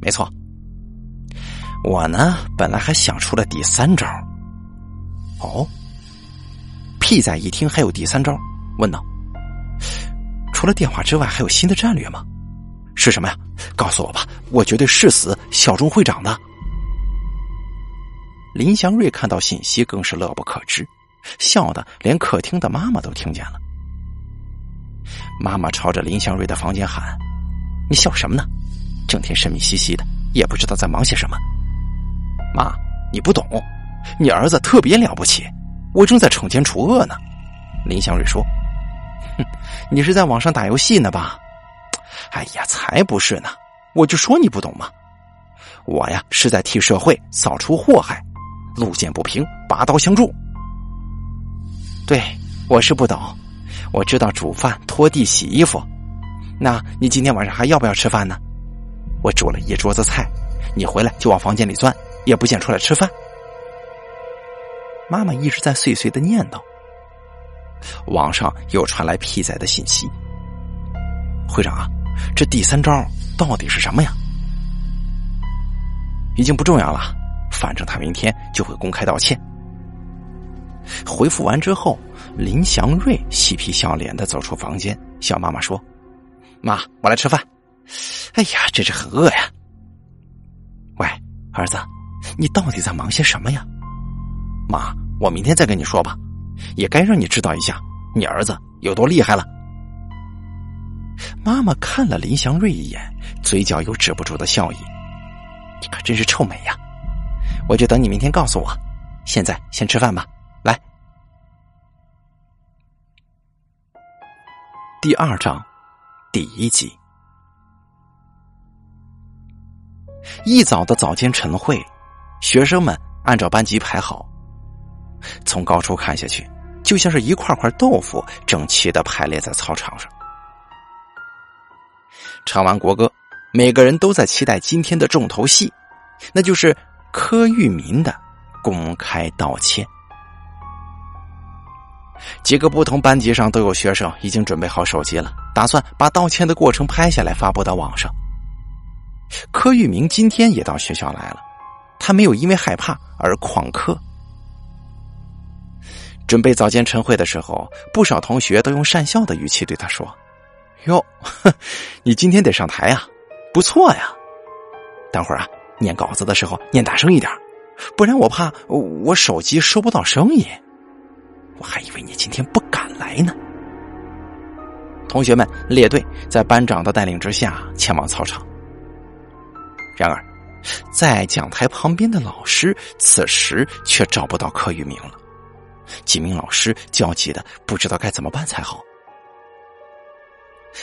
Speaker 1: 没错，我呢，本来还想出了第三招。哦。”屁仔一听还有第三招，问道：“除了电话之外，还有新的战略吗？是什么呀？告诉我吧，我绝对誓死效忠会长的。”林祥瑞看到信息更是乐不可支，笑得连客厅的妈妈都听见了。妈妈朝着林祥瑞的房间喊：“你笑什么呢？整天神秘兮兮的，也不知道在忙些什么。”妈，你不懂，你儿子特别了不起。我正在惩奸除恶呢，林祥瑞说：“哼，你是在网上打游戏呢吧？哎呀，才不是呢！我就说你不懂嘛，我呀是在替社会扫除祸害，路见不平拔刀相助。对，我是不懂，我知道煮饭、拖地、洗衣服。那你今天晚上还要不要吃饭呢？我煮了一桌子菜，你回来就往房间里钻，也不见出来吃饭。”妈妈一直在碎碎的念叨。网上又传来屁仔的信息：“会长啊，这第三招到底是什么呀？”已经不重要了，反正他明天就会公开道歉。回复完之后，林祥瑞嬉皮笑脸的走出房间，向妈妈说：“妈，我来吃饭。哎呀，真是很饿呀。喂，儿子，你到底在忙些什么呀？”妈，我明天再跟你说吧，也该让你知道一下你儿子有多厉害了。妈妈看了林祥瑞一眼，嘴角有止不住的笑意。你可真是臭美呀！我就等你明天告诉我。现在先吃饭吧，来。第二章，第一集。一早的早间晨会，学生们按照班级排好。从高处看下去，就像是一块块豆腐整齐的排列在操场上。唱完国歌，每个人都在期待今天的重头戏，那就是柯玉民的公开道歉。几个不同班级上都有学生已经准备好手机了，打算把道歉的过程拍下来发布到网上。柯玉明今天也到学校来了，他没有因为害怕而旷课。准备早间晨会的时候，不少同学都用讪笑的语气对他说：“哟，你今天得上台呀，不错呀。等会儿啊，念稿子的时候念大声一点，不然我怕我手机收不到声音。我还以为你今天不敢来呢。”同学们列队在班长的带领之下前往操场。然而，在讲台旁边的老师此时却找不到柯玉明了。几名老师焦急的不知道该怎么办才好。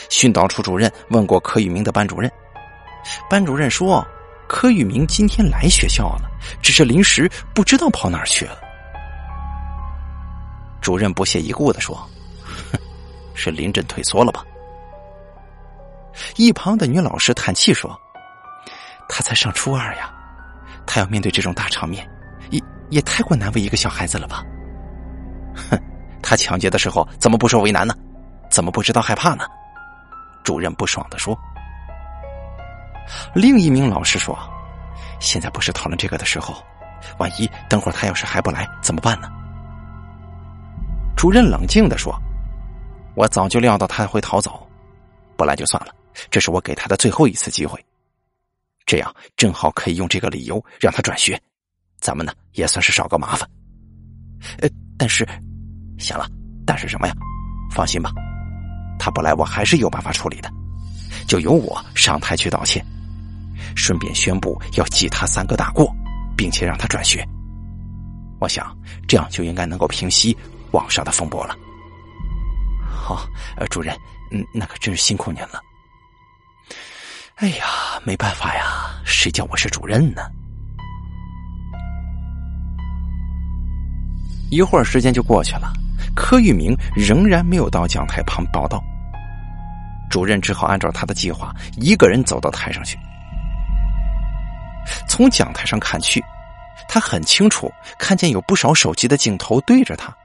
Speaker 1: 训导处主任问过柯宇明的班主任，班主任说柯宇明今天来学校了，只是临时不知道跑哪儿去了。主任不屑一顾的说：“哼，是临阵退缩了吧？”一旁的女老师叹气说：“他才上初二呀，他要面对这种大场面，也也太过难为一个小孩子了吧？”哼，他抢劫的时候怎么不说为难呢？怎么不知道害怕呢？主任不爽的说。另一名老师说：“现在不是讨论这个的时候，万一等会儿他要是还不来怎么办呢？”主任冷静的说：“我早就料到他会逃走，不来就算了，这是我给他的最后一次机会。这样正好可以用这个理由让他转学，咱们呢也算是少个麻烦。呃，但是，行了，但是什么呀？放心吧，他不来我还是有办法处理的，就由我上台去道歉，顺便宣布要记他三个大过，并且让他转学。我想这样就应该能够平息。”网上的风波了。好，呃，主任，嗯，那可真是辛苦您了。哎呀，没办法呀，谁叫我是主任呢？一会儿时间就过去了，柯玉明仍然没有到讲台旁报道。主任只好按照他的计划，一个人走到台上去。从讲台上看去，他很清楚看见有不少手机的镜头对着他。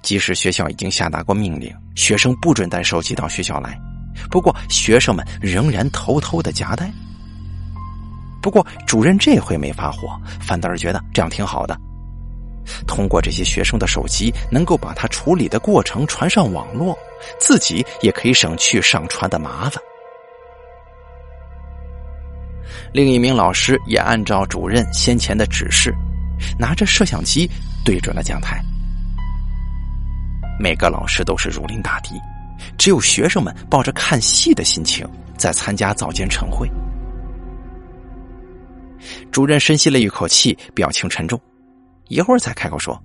Speaker 1: 即使学校已经下达过命令，学生不准带手机到学校来，不过学生们仍然偷偷的夹带。不过主任这回没发火，反倒是觉得这样挺好的。通过这些学生的手机，能够把他处理的过程传上网络，自己也可以省去上传的麻烦。另一名老师也按照主任先前的指示，拿着摄像机对准了讲台。每个老师都是如临大敌，只有学生们抱着看戏的心情在参加早间晨会。主任深吸了一口气，表情沉重，一会儿才开口说：“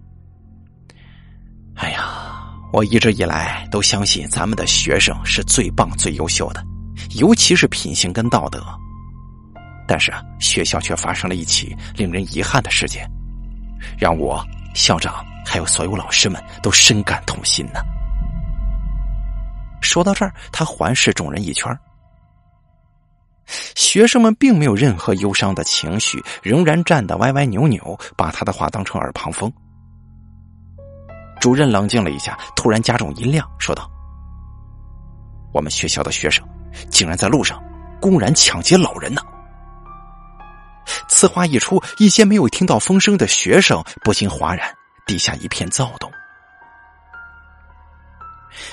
Speaker 1: 哎呀，我一直以来都相信咱们的学生是最棒、最优秀的，尤其是品行跟道德。但是啊，学校却发生了一起令人遗憾的事件，让我校长。”还有所有老师们都深感痛心呢。说到这儿，他环视众人一圈学生们并没有任何忧伤的情绪，仍然站得歪歪扭扭，把他的话当成耳旁风。主任冷静了一下，突然加重音量说道：“我们学校的学生竟然在路上公然抢劫老人呢！”此话一出，一些没有听到风声的学生不禁哗然。地下一片躁动，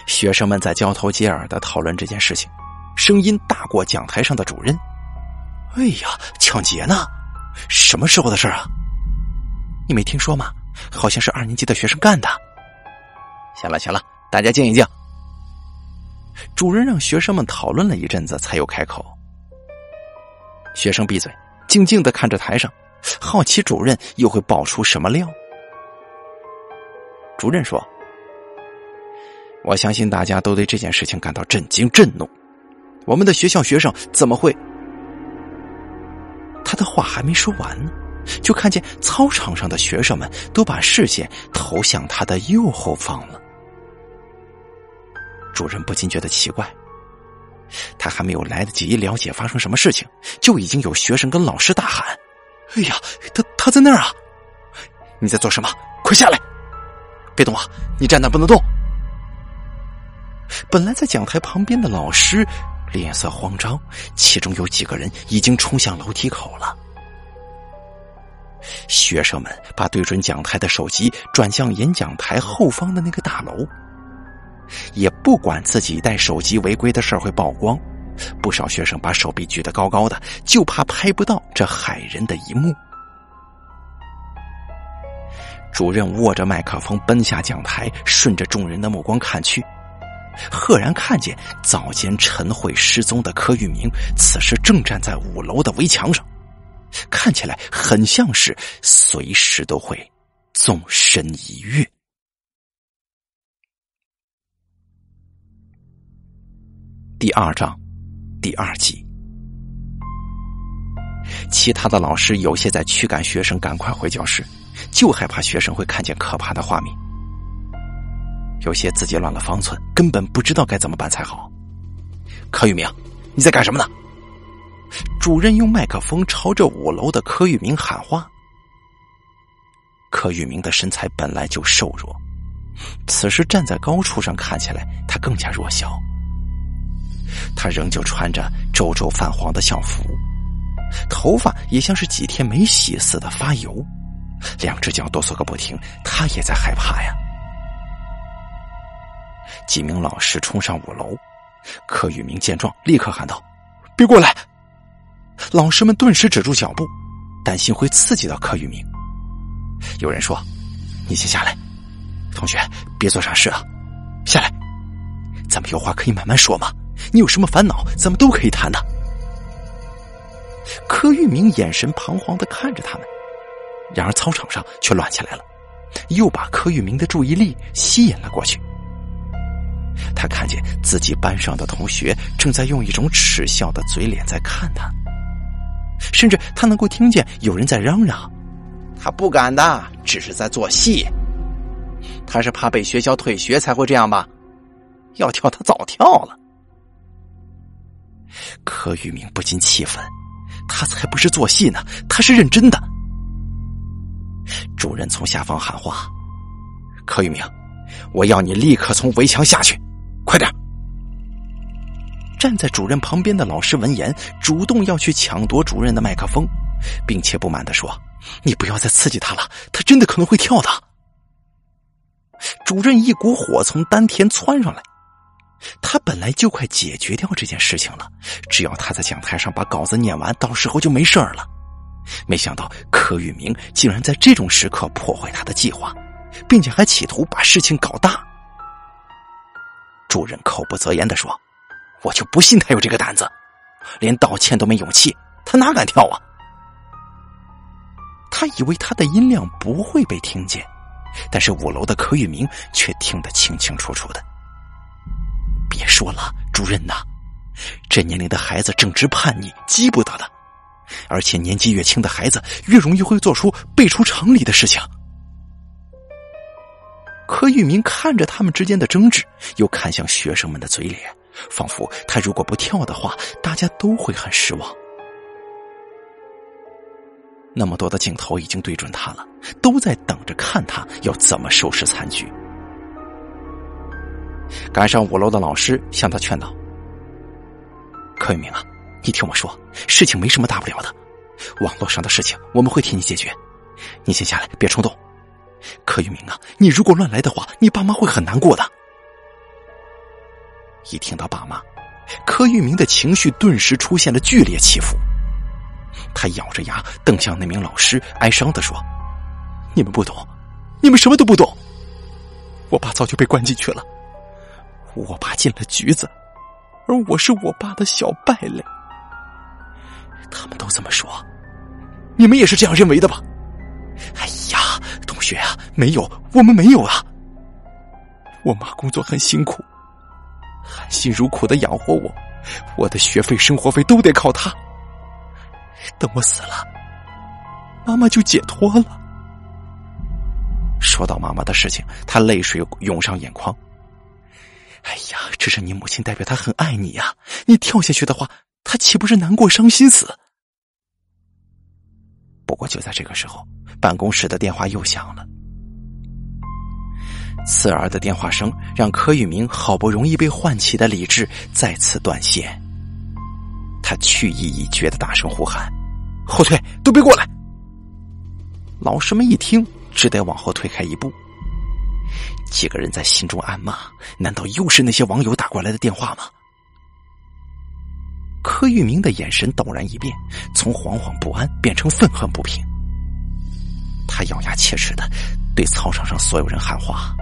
Speaker 1: 学生们在交头接耳的讨论这件事情，声音大过讲台上的主任。哎呀，抢劫呢？什么时候的事啊？你没听说吗？好像是二年级的学生干的。行了行了，大家静一静。主任让学生们讨论了一阵子，才又开口。学生闭嘴，静静的看着台上，好奇主任又会爆出什么料。主任说：“我相信大家都对这件事情感到震惊、震怒。我们的学校学生怎么会？”他的话还没说完呢，就看见操场上的学生们都把视线投向他的右后方了。主任不禁觉得奇怪，他还没有来得及了解发生什么事情，就已经有学生跟老师大喊：“哎呀，他他在那儿啊！你在做什么？快下来！”别动啊！你站那不能动。本来在讲台旁边的老师脸色慌张，其中有几个人已经冲向楼梯口了。学生们把对准讲台的手机转向演讲台后方的那个大楼，也不管自己带手机违规的事会曝光。不少学生把手臂举得高高的，就怕拍不到这骇人的一幕。主任握着麦克风奔下讲台，顺着众人的目光看去，赫然看见早间晨会失踪的柯玉明，此时正站在五楼的围墙上，看起来很像是随时都会纵身一跃。第二章，第二集，其他的老师有些在驱赶学生赶快回教室。就害怕学生会看见可怕的画面，有些自己乱了方寸，根本不知道该怎么办才好。柯玉明，你在干什么呢？主任用麦克风朝着五楼的柯玉明喊话。柯玉明的身材本来就瘦弱，此时站在高处上看起来他更加弱小。他仍旧穿着皱皱泛黄的校服，头发也像是几天没洗似的发油，两只脚哆嗦个不停。他也在害怕呀。几名老师冲上五楼，柯宇明见状立刻喊道：“别过来！”老师们顿时止住脚步，担心会刺激到柯宇明。有人说：“你先下来，同学，别做傻事啊，下来，咱们有话可以慢慢说嘛。你有什么烦恼，咱们都可以谈的。”柯玉明眼神彷徨的看着他们，然而操场上却乱起来了，又把柯玉明的注意力吸引了过去。他看见自己班上的同学正在用一种耻笑的嘴脸在看他，甚至他能够听见有人在嚷嚷：“他不敢的，只是在做戏。他是怕被学校退学才会这样吧？要跳他早跳了。”柯玉明不禁气愤：“他才不是做戏呢，他是认真的。”主任从下方喊话：“柯玉明。”我要你立刻从围墙下去，快点！站在主任旁边的老师闻言，主动要去抢夺主任的麦克风，并且不满的说：“你不要再刺激他了，他真的可能会跳的。”主任一股火从丹田窜上来，他本来就快解决掉这件事情了，只要他在讲台上把稿子念完，到时候就没事了。没想到柯玉明竟然在这种时刻破坏他的计划。并且还企图把事情搞大。主任口不择言的说：“我就不信他有这个胆子，连道歉都没勇气，他哪敢跳啊？”他以为他的音量不会被听见，但是五楼的柯玉明却听得清清楚楚的。别说了，主任呐，这年龄的孩子正值叛逆，急不得的，而且年纪越轻的孩子越容易会做出背出常理的事情。柯玉明看着他们之间的争执，又看向学生们的嘴脸，仿佛他如果不跳的话，大家都会很失望。那么多的镜头已经对准他了，都在等着看他要怎么收拾残局。赶上五楼的老师向他劝导：“柯玉明啊，你听我说，事情没什么大不了的，网络上的事情我们会替你解决，你先下来，别冲动。”柯玉明啊，你如果乱来的话，你爸妈会很难过的。一听到爸妈，柯玉明的情绪顿时出现了剧烈起伏。他咬着牙瞪向那名老师，哀伤的说：“你们不懂，你们什么都不懂。我爸早就被关进去了，我爸进了局子，而我是我爸的小败类。他们都这么说，你们也是这样认为的吧？哎呀！”雪啊，没有，我们没有啊。我妈工作很辛苦，含辛茹苦的养活我，我的学费、生活费都得靠她。等我死了，妈妈就解脱了。说到妈妈的事情，他泪水涌上眼眶。哎呀，这是你母亲，代表她很爱你呀。你跳下去的话，她岂不是难过、伤心死？不过就在这个时候。办公室的电话又响了，刺耳的电话声让柯玉明好不容易被唤起的理智再次断线。他去意已决的大声呼喊：“后退，都别过来！”老师们一听，只得往后退开一步。几个人在心中暗骂：“难道又是那些网友打过来的电话吗？”柯玉明的眼神陡然一变，从惶惶不安变成愤恨不平。他咬牙切齿的对操场上所有人喊话：“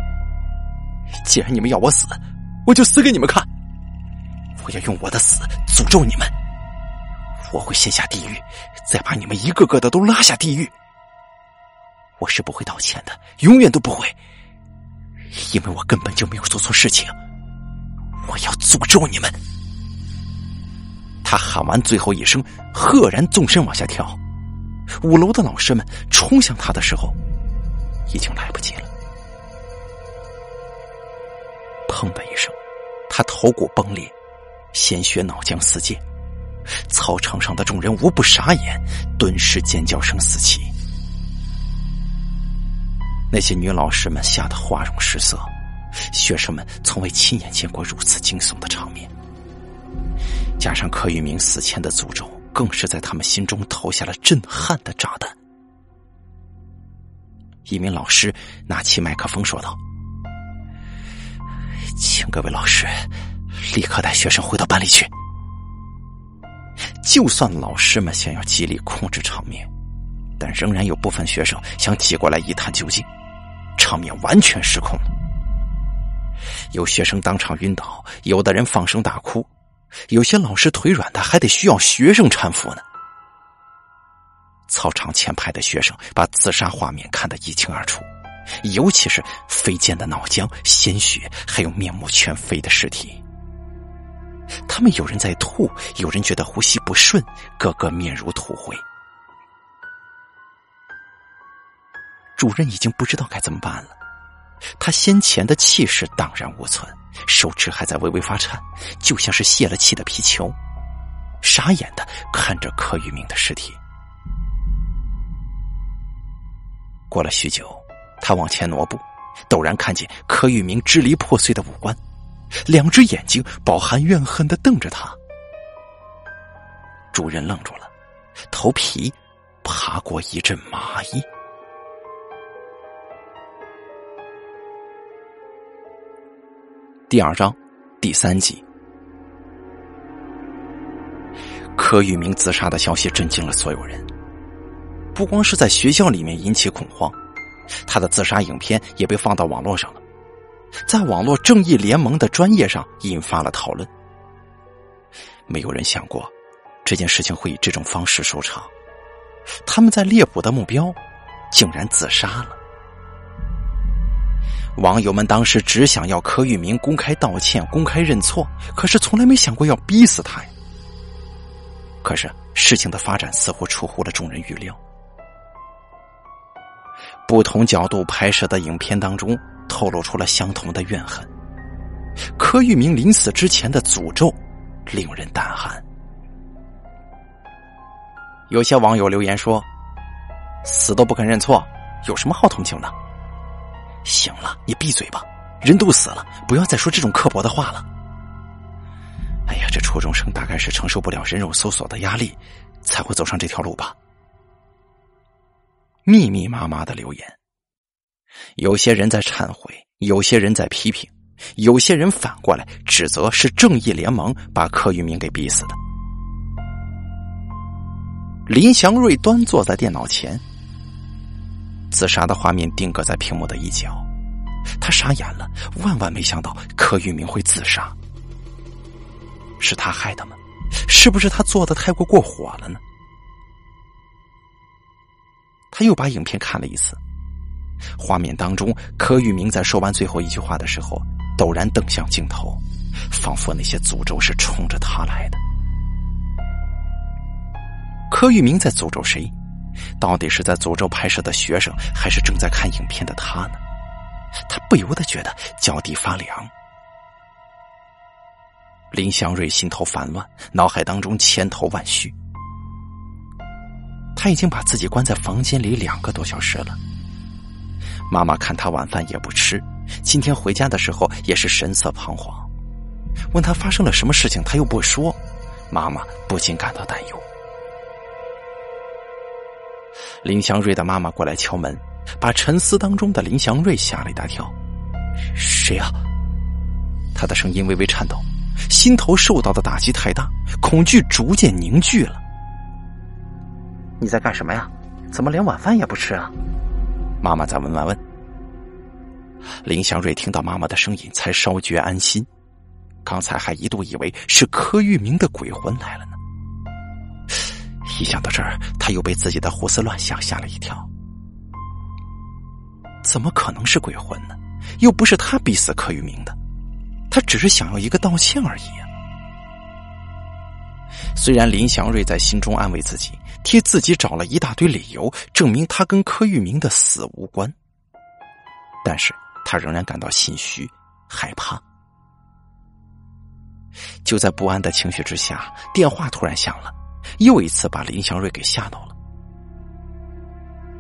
Speaker 1: 既然你们要我死，我就死给你们看！我要用我的死诅咒你们！我会先下地狱，再把你们一个个的都拉下地狱！我是不会道歉的，永远都不会，因为我根本就没有做错事情！我要诅咒你们！”他喊完最后一声，赫然纵身往下跳。五楼的老师们冲向他的时候，已经来不及了。砰的一声，他头骨崩裂，鲜血脑浆四溅。操场上的众人无不傻眼，顿时尖叫声四起。那些女老师们吓得花容失色，学生们从未亲眼见过如此惊悚的场面。加上柯玉明死前的诅咒，更是在他们心中投下了震撼的炸弹。一名老师拿起麦克风说道：“请各位老师立刻带学生回到班里去。”就算老师们想要极力控制场面，但仍然有部分学生想挤过来一探究竟，场面完全失控了。有学生当场晕倒，有的人放声大哭，有些老师腿软的还得需要学生搀扶呢。操场前排的学生把自杀画面看得一清二楚，尤其是飞溅的脑浆、鲜血，还有面目全非的尸体。他们有人在吐，有人觉得呼吸不顺，个个面如土灰。主任已经不知道该怎么办了，他先前的气势荡然无存，手指还在微微发颤，就像是泄了气的皮球，傻眼的看着柯玉明的尸体。过了许久，他往前挪步，陡然看见柯玉明支离破碎的五官，两只眼睛饱含怨恨的瞪着他。主人愣住了，头皮爬过一阵麻衣。第二章第三集，柯玉明自杀的消息震惊了所有人。不光是在学校里面引起恐慌，他的自杀影片也被放到网络上了，在网络正义联盟的专业上引发了讨论。没有人想过这件事情会以这种方式收场，他们在猎捕的目标竟然自杀了。网友们当时只想要柯玉明公开道歉、公开认错，可是从来没想过要逼死他呀。可是事情的发展似乎出乎了众人预料。不同角度拍摄的影片当中，透露出了相同的怨恨。柯玉明临死之前的诅咒，令人胆寒。有些网友留言说：“死都不肯认错，有什么好同情的？”行了，你闭嘴吧，人都死了，不要再说这种刻薄的话了。哎呀，这初中生大概是承受不了人肉搜索的压力，才会走上这条路吧。密密麻麻的留言，有些人在忏悔，有些人在批评，有些人反过来指责是正义联盟把柯玉明给逼死的。林祥瑞端坐在电脑前，自杀的画面定格在屏幕的一角，他傻眼了，万万没想到柯玉明会自杀，是他害的吗？是不是他做的太过过火了呢？他又把影片看了一次，画面当中，柯玉明在说完最后一句话的时候，陡然瞪向镜头，仿佛那些诅咒是冲着他来的。柯玉明在诅咒谁？到底是在诅咒拍摄的学生，还是正在看影片的他呢？他不由得觉得脚底发凉。林祥瑞心头烦乱，脑海当中千头万绪。他已经把自己关在房间里两个多小时了。妈妈看他晚饭也不吃，今天回家的时候也是神色彷徨。问他发生了什么事情，他又不说，妈妈不禁感到担忧。林祥瑞的妈妈过来敲门，把沉思当中的林祥瑞吓了一大跳。“谁啊？”他的声音微微颤抖，心头受到的打击太大，恐惧逐渐凝聚了。你在干什么呀？怎么连晚饭也不吃啊？妈妈在问完问。林祥瑞听到妈妈的声音，才稍觉安心。刚才还一度以为是柯玉明的鬼魂来了呢。一想到这儿，他又被自己的胡思乱想吓了一跳。怎么可能是鬼魂呢？又不是他逼死柯玉明的，他只是想要一个道歉而已。虽然林祥瑞在心中安慰自己。替自己找了一大堆理由，证明他跟柯玉明的死无关。但是他仍然感到心虚、害怕。就在不安的情绪之下，电话突然响了，又一次把林祥瑞给吓到了。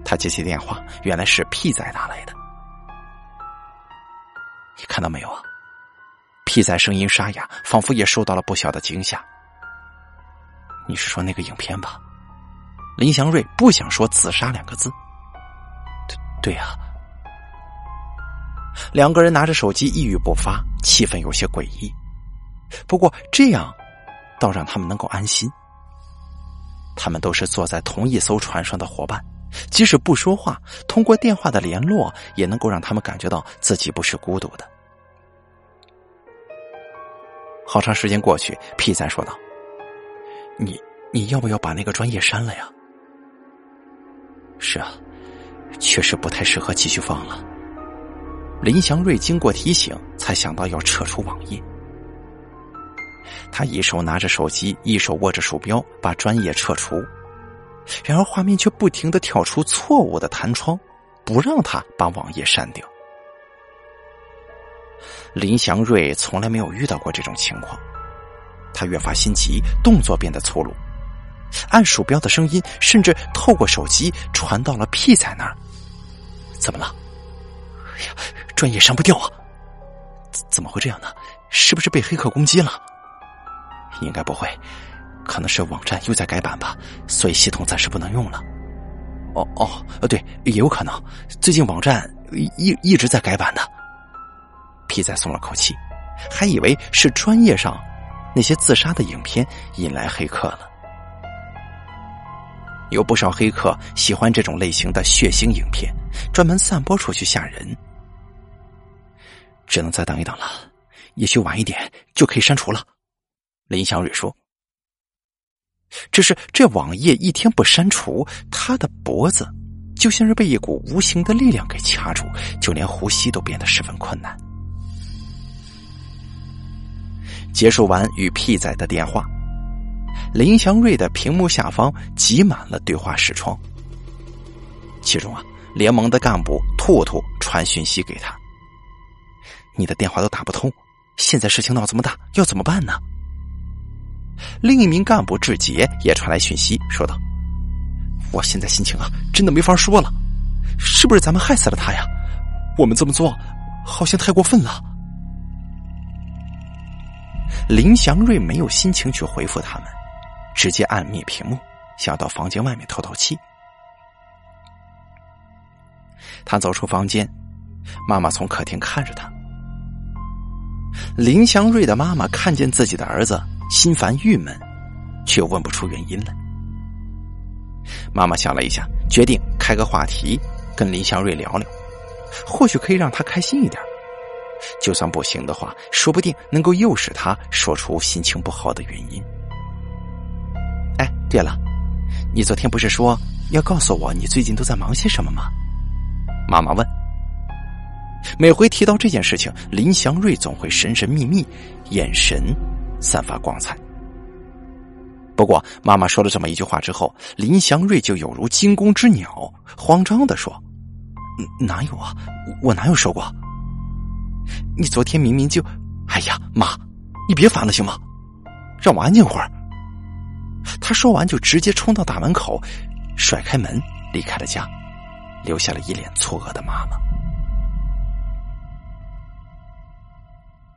Speaker 1: 他接起电话，原来是屁仔打来的。你看到没有啊？屁仔声音沙哑，仿佛也受到了不小的惊吓。你是说那个影片吧？林祥瑞不想说自杀两个字。对对呀。两个人拿着手机一语不发，气氛有些诡异。不过这样，倒让他们能够安心。他们都是坐在同一艘船上的伙伴，即使不说话，通过电话的联络，也能够让他们感觉到自己不是孤独的。好长时间过去，P 仔说道：“你你要不要把那个专业删了呀？”“是啊，确实不太适合继续放了。”林祥瑞经过提醒，才想到要撤出网页。他一手拿着手机，一手握着鼠标，把专业撤除。然而画面却不停的跳出错误的弹窗，不让他把网页删掉。林祥瑞从来没有遇到过这种情况，他越发心急，动作变得粗鲁，按鼠标的声音甚至透过手机传到了屁仔那儿。怎么了？哎呀，专业删不掉啊！怎怎么会这样呢？是不是被黑客攻击了？应该不会，可能是网站又在改版吧，所以系统暂时不能用了。哦哦，呃，对，也有可能，最近网站一一直在改版的。皮仔松了口气，还以为是专业上那些自杀的影片引来黑客了。有不少黑客喜欢这种类型的血腥影片，专门散播出去吓人。只能再等一等了，也许晚一点就可以删除了。林祥瑞说：“只是这网页一天不删除，他的脖子就像是被一股无形的力量给掐住，就连呼吸都变得十分困难。”结束完与 P 仔的电话，林祥瑞的屏幕下方挤满了对话视窗，其中啊，联盟的干部兔兔传讯息给他：“你的电话都打不通，现在事情闹这么大，要怎么办呢？”另一名干部志杰也传来讯息，说道：“我现在心情啊，真的没法说了，是不是咱们害死了他呀？我们这么做，好像太过分了。”林祥瑞没有心情去回复他们，直接按灭屏幕，想到房间外面透透气。他走出房间，妈妈从客厅看着他。林祥瑞的妈妈看见自己的儿子。心烦郁闷，却问不出原因来。妈妈想了一下，决定开个话题，跟林祥瑞聊聊，或许可以让他开心一点。就算不行的话，说不定能够诱使他说出心情不好的原因。哎，对了，你昨天不是说要告诉我你最近都在忙些什么吗？妈妈问。每回提到这件事情，林祥瑞总会神神秘秘，眼神。散发光彩。不过，妈妈说了这么一句话之后，林祥瑞就有如惊弓之鸟，慌张的说：“哪有啊？我哪有说过？你昨天明明就……哎呀，妈，你别烦了行吗？让我安静会儿。”他说完就直接冲到大门口，甩开门离开了家，留下了一脸错愕的妈妈。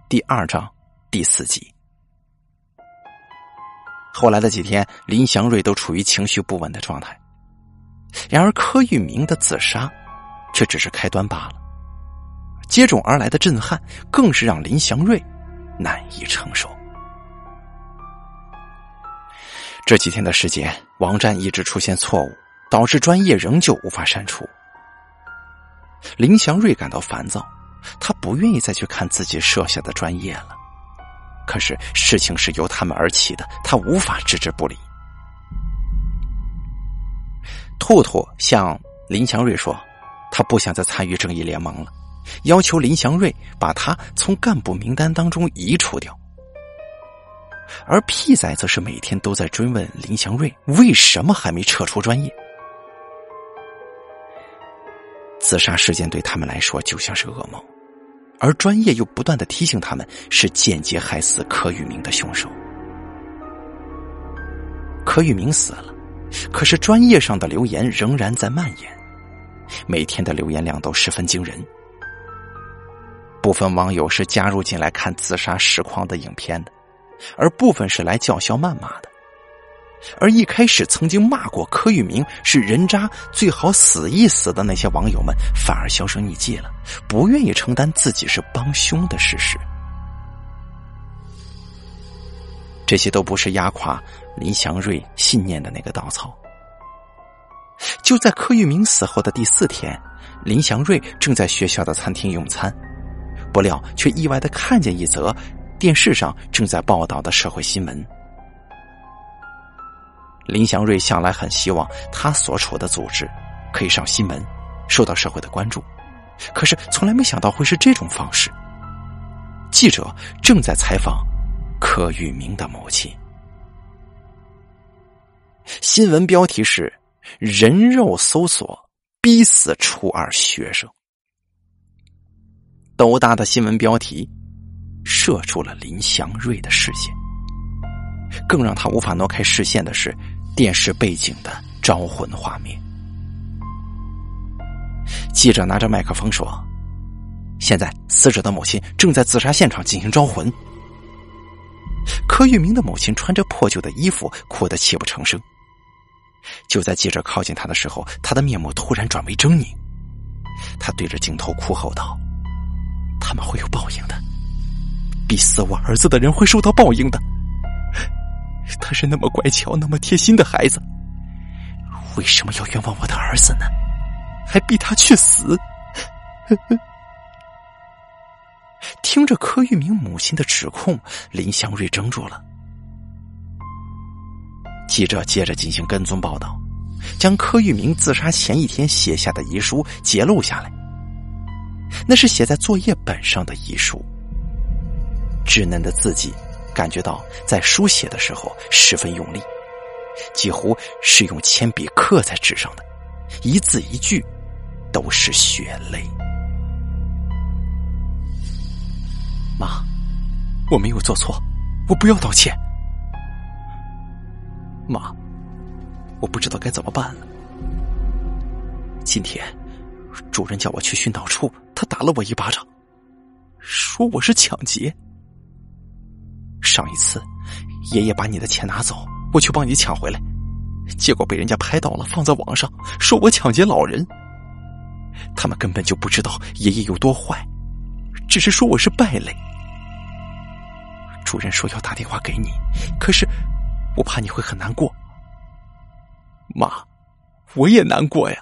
Speaker 1: 第二章第四集。后来的几天，林祥瑞都处于情绪不稳的状态。然而，柯玉明的自杀却只是开端罢了。接踵而来的震撼，更是让林祥瑞难以承受。这几天的时间，网站一直出现错误，导致专业仍旧无法删除。林祥瑞感到烦躁，他不愿意再去看自己设下的专业了。可是事情是由他们而起的，他无法置之不理。兔兔向林祥瑞说：“他不想再参与正义联盟了，要求林祥瑞把他从干部名单当中移除掉。”而屁仔则是每天都在追问林祥瑞为什么还没撤出专业。自杀事件对他们来说就像是噩梦。而专业又不断的提醒他们，是间接害死柯玉明的凶手。柯玉明死了，可是专业上的留言仍然在蔓延，每天的留言量都十分惊人。部分网友是加入进来看自杀实况的影片的，而部分是来叫嚣谩骂的。而一开始曾经骂过柯玉明是人渣，最好死一死的那些网友们，反而销声匿迹了，不愿意承担自己是帮凶的事实。这些都不是压垮林祥瑞信念的那个稻草。就在柯玉明死后的第四天，林祥瑞正在学校的餐厅用餐，不料却意外的看见一则电视上正在报道的社会新闻。林祥瑞向来很希望他所处的组织可以上新闻，受到社会的关注，可是从来没想到会是这种方式。记者正在采访柯玉明的母亲，新闻标题是“人肉搜索逼死初二学生”，斗大的新闻标题射出了林祥瑞的视线。更让他无法挪开视线的是电视背景的招魂画面。记者拿着麦克风说：“现在死者的母亲正在自杀现场进行招魂。”柯玉明的母亲穿着破旧的衣服，哭得泣不成声。就在记者靠近他的时候，他的面目突然转为狰狞。他对着镜头哭吼道：“他们会有报应的，逼死我儿子的人会受到报应的。”他是那么乖巧、那么贴心的孩子，为什么要冤枉我的儿子呢？还逼他去死？听着柯玉明母亲的指控，林祥瑞怔住了。记者接着进行跟踪报道，将柯玉明自杀前一天写下的遗书揭录下来。那是写在作业本上的遗书，稚嫩的字迹。感觉到在书写的时候十分用力，几乎是用铅笔刻在纸上的，一字一句都是血泪。妈，我没有做错，我不要道歉。妈，我不知道该怎么办了。今天主任叫我去训导处，他打了我一巴掌，说我是抢劫。上一次，爷爷把你的钱拿走，我去帮你抢回来，结果被人家拍到了，放在网上，说我抢劫老人。他们根本就不知道爷爷有多坏，只是说我是败类。主任说要打电话给你，可是我怕你会很难过。妈，我也难过呀。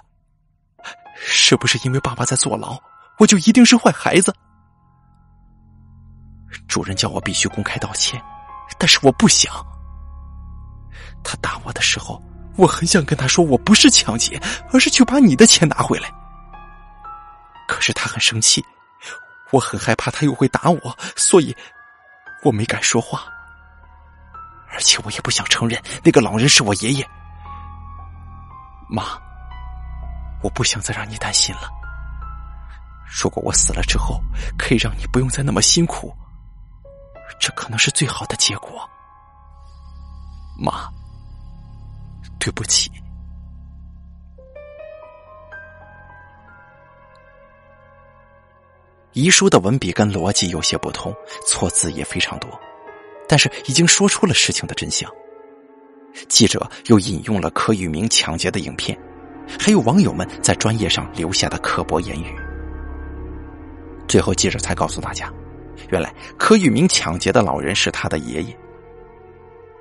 Speaker 1: 是不是因为爸爸在坐牢，我就一定是坏孩子？主任叫我必须公开道歉，但是我不想。他打我的时候，我很想跟他说我不是抢劫，而是去把你的钱拿回来。可是他很生气，我很害怕他又会打我，所以我没敢说话。而且我也不想承认那个老人是我爷爷。妈，我不想再让你担心了。如果我死了之后，可以让你不用再那么辛苦。这可能是最好的结果，妈，对不起。遗书的文笔跟逻辑有些不同，错字也非常多，但是已经说出了事情的真相。记者又引用了柯玉明抢劫的影片，还有网友们在专业上留下的刻薄言语，最后记者才告诉大家。原来柯玉明抢劫的老人是他的爷爷。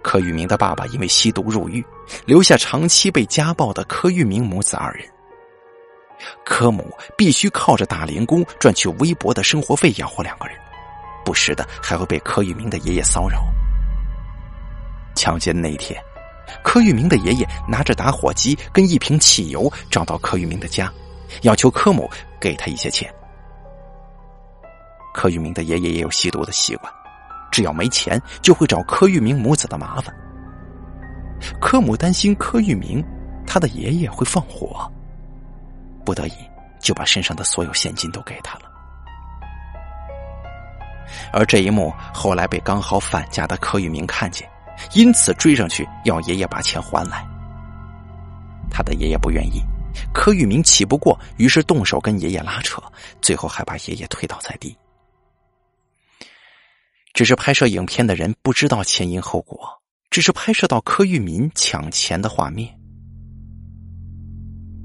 Speaker 1: 柯玉明的爸爸因为吸毒入狱，留下长期被家暴的柯玉明母子二人。柯母必须靠着打零工赚取微薄的生活费养活两个人，不时的还会被柯玉明的爷爷骚扰。抢劫的那一天，柯玉明的爷爷拿着打火机跟一瓶汽油找到柯玉明的家，要求柯母给他一些钱。柯玉明的爷爷也有吸毒的习惯，只要没钱就会找柯玉明母子的麻烦。柯母担心柯玉明他的爷爷会放火，不得已就把身上的所有现金都给他了。而这一幕后来被刚好返家的柯玉明看见，因此追上去要爷爷把钱还来。他的爷爷不愿意，柯玉明气不过，于是动手跟爷爷拉扯，最后还把爷爷推倒在地。只是拍摄影片的人不知道前因后果，只是拍摄到柯玉民抢钱的画面。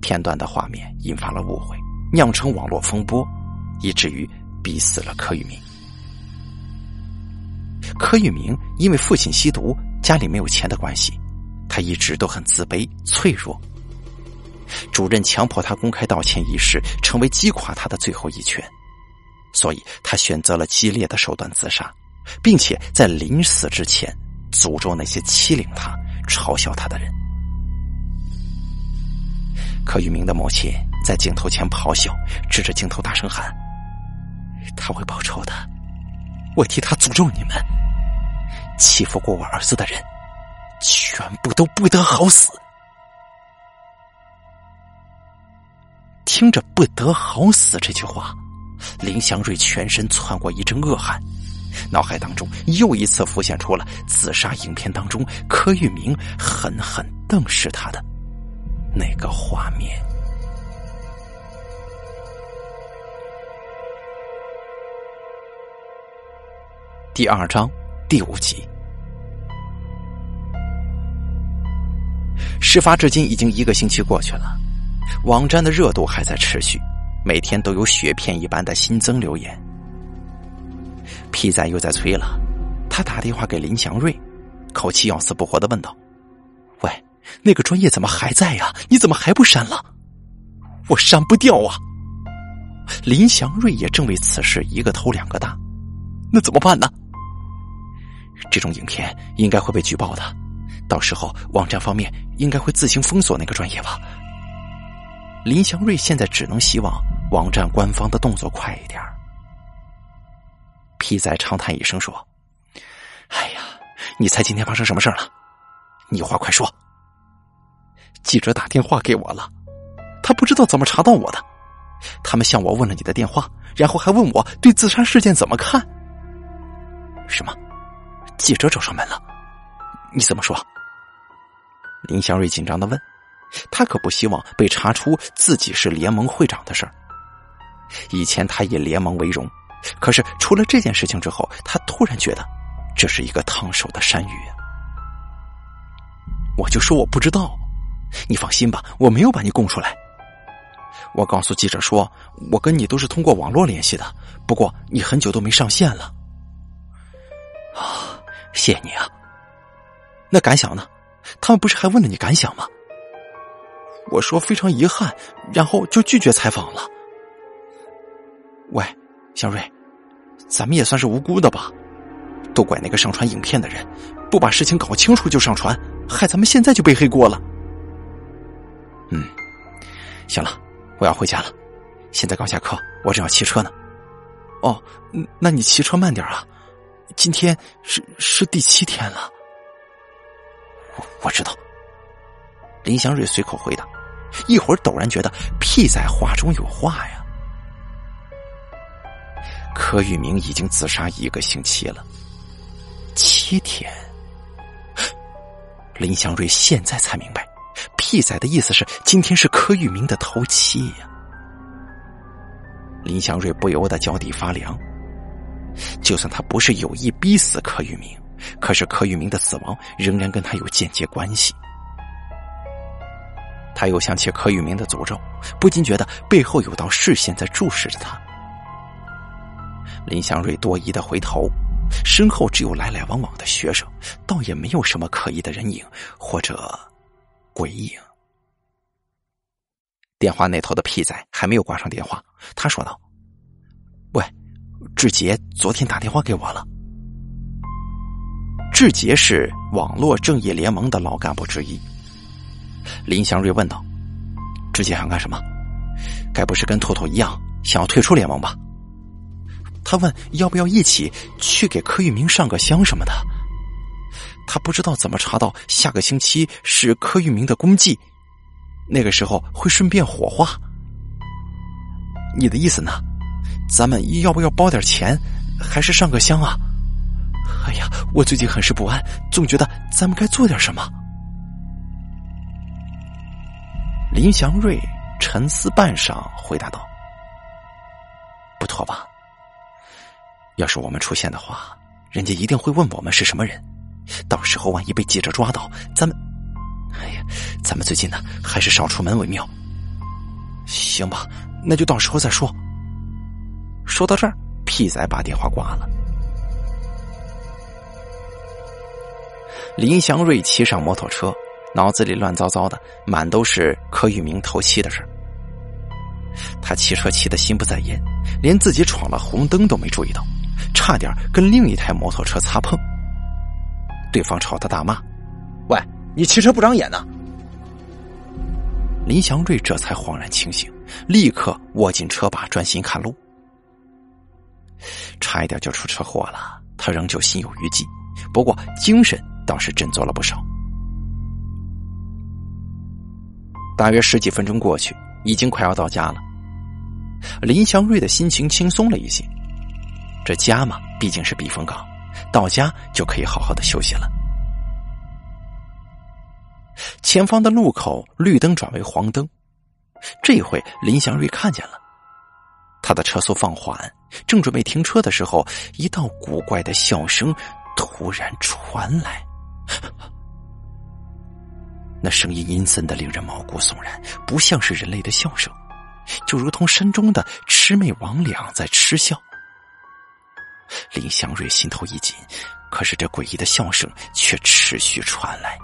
Speaker 1: 片段的画面引发了误会，酿成网络风波，以至于逼死了柯玉明。柯玉明因为父亲吸毒，家里没有钱的关系，他一直都很自卑脆弱。主任强迫他公开道歉一事，成为击垮他的最后一拳，所以他选择了激烈的手段自杀，并且在临死之前诅咒那些欺凌他、嘲笑他的人。柯玉明的母亲在镜头前咆哮，指着镜头大声喊：“他会报仇的！我替他诅咒你们！欺负过我儿子的人，全部都不得好死！”听着“不得好死”这句话，林祥瑞全身窜过一阵恶寒，脑海当中又一次浮现出了自杀影片当中柯玉明狠狠瞪视他的。那个画面。第二章第五集。事发至今已经一个星期过去了，网站的热度还在持续，每天都有雪片一般的新增留言。P 仔又在催了，他打电话给林祥瑞，口气要死不活的问道：“喂。”那个专业怎么还在呀？你怎么还不删了？我删不掉啊！林祥瑞也正为此事一个头两个大，那怎么办呢？这种影片应该会被举报的，到时候网站方面应该会自行封锁那个专业吧。林祥瑞现在只能希望网站官方的动作快一点。皮仔长叹一声说：“哎呀，你猜今天发生什么事了？你话快说。”记者打电话给我了，他不知道怎么查到我的。他们向我问了你的电话，然后还问我对自杀事件怎么看。什么？记者找上门了？你怎么说？林祥瑞紧张的问，他可不希望被查出自己是联盟会长的事儿。以前他以联盟为荣，可是出了这件事情之后，他突然觉得这是一个烫手的山芋。我就说我不知道。你放心吧，我没有把你供出来。我告诉记者说，我跟你都是通过网络联系的，不过你很久都没上线了。啊，谢谢你啊。那感想呢？他们不是还问了你感想吗？我说非常遗憾，然后就拒绝采访了。喂，小瑞，咱们也算是无辜的吧？都怪那个上传影片的人，不把事情搞清楚就上传，害咱们现在就背黑锅了。嗯，行了，我要回家了。现在刚下课，我正要骑车呢。哦，那你骑车慢点啊。今天是是第七天了。我我知道。林祥瑞随口回答，一会儿陡然觉得屁在话中有话呀。柯玉明已经自杀一个星期了，七天。林祥瑞现在才明白。屁仔的意思是，今天是柯玉明的头七呀。林祥瑞不由得脚底发凉。就算他不是有意逼死柯玉明，可是柯玉明的死亡仍然跟他有间接关系。他又想起柯玉明的诅咒，不禁觉得背后有道视线在注视着他。林祥瑞多疑的回头，身后只有来来往往的学生，倒也没有什么可疑的人影，或者。鬼影。电话那头的屁仔还没有挂上电话，他说道：“喂，志杰昨天打电话给我了。志杰是网络正义联盟的老干部之一。”林祥瑞问道：“志杰想干什么？该不是跟兔兔一样想要退出联盟吧？”他问：“要不要一起去给柯玉明上个香什么的？”他不知道怎么查到下个星期是柯玉明的公祭，那个时候会顺便火化。你的意思呢？咱们要不要包点钱，还是上个香啊？哎呀，我最近很是不安，总觉得咱们该做点什么。林祥瑞沉思半晌，回答道：“不妥吧？要是我们出现的话，人家一定会问我们是什么人。”到时候万一被记者抓到，咱们……哎呀，咱们最近呢，还是少出门为妙。行吧，那就到时候再说。说到这儿，屁仔把电话挂了。林祥瑞骑上摩托车，脑子里乱糟糟的，满都是柯玉明偷妻的事他骑车骑得心不在焉，连自己闯了红灯都没注意到，差点跟另一台摩托车擦碰。对方朝他大骂：“喂，你骑车不长眼呢！”林祥瑞这才恍然清醒，立刻握紧车把，专心看路。差一点就出车祸了，他仍旧心有余悸，不过精神倒是振作了不少。大约十几分钟过去，已经快要到家了。林祥瑞的心情轻松了一些，这家嘛，毕竟是避风港，到家就可以好好的休息了。前方的路口绿灯转为黄灯，这回林祥瑞看见了。他的车速放缓，正准备停车的时候，一道古怪的笑声突然传来。那声音阴森的令人毛骨悚然，不像是人类的笑声，就如同山中的魑魅魍魉在嗤笑。林祥瑞心头一紧，可是这诡异的笑声却持续传来。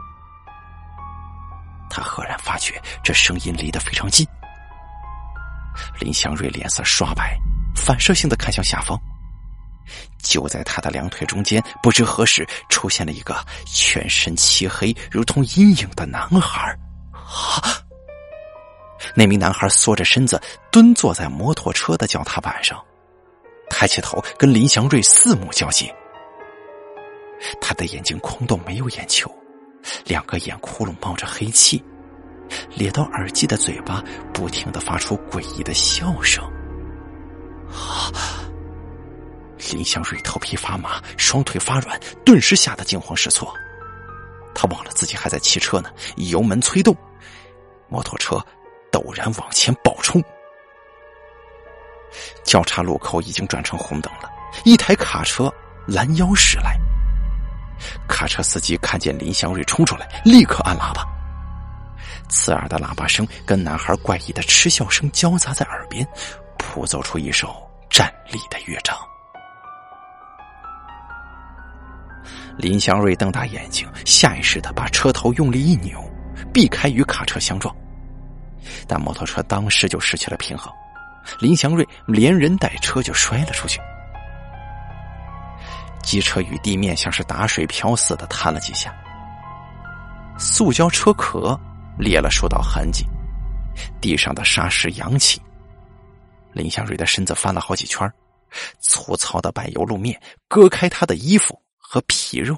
Speaker 1: 他赫然发觉这声音离得非常近。林祥瑞脸色刷白，反射性的看向下方。就在他的两腿中间，不知何时出现了一个全身漆黑、如同阴影的男孩。啊！那名男孩缩着身子蹲坐在摩托车的脚踏板上，抬起头跟林祥瑞四目交接。他的眼睛空洞，没有眼球，两个眼窟窿冒着黑气。咧到耳际的嘴巴不停的发出诡异的笑声，啊！林祥瑞头皮发麻，双腿发软，顿时吓得惊慌失措。他忘了自己还在骑车呢，油门催动，摩托车陡然往前暴冲。交叉路口已经转成红灯了，一台卡车拦腰驶来。卡车司机看见林祥瑞冲出来，立刻按喇叭。刺耳的喇叭声跟男孩怪异的嗤笑声交杂在耳边，谱奏出一首战栗的乐章。林祥瑞瞪大眼睛，下意识的把车头用力一扭，避开与卡车相撞，但摩托车当时就失去了平衡，林祥瑞连人带车就摔了出去，机车与地面像是打水漂似的弹了几下，塑胶车壳。裂了数道痕迹，地上的沙石扬起。林祥瑞的身子翻了好几圈，粗糙的柏油路面割开他的衣服和皮肉。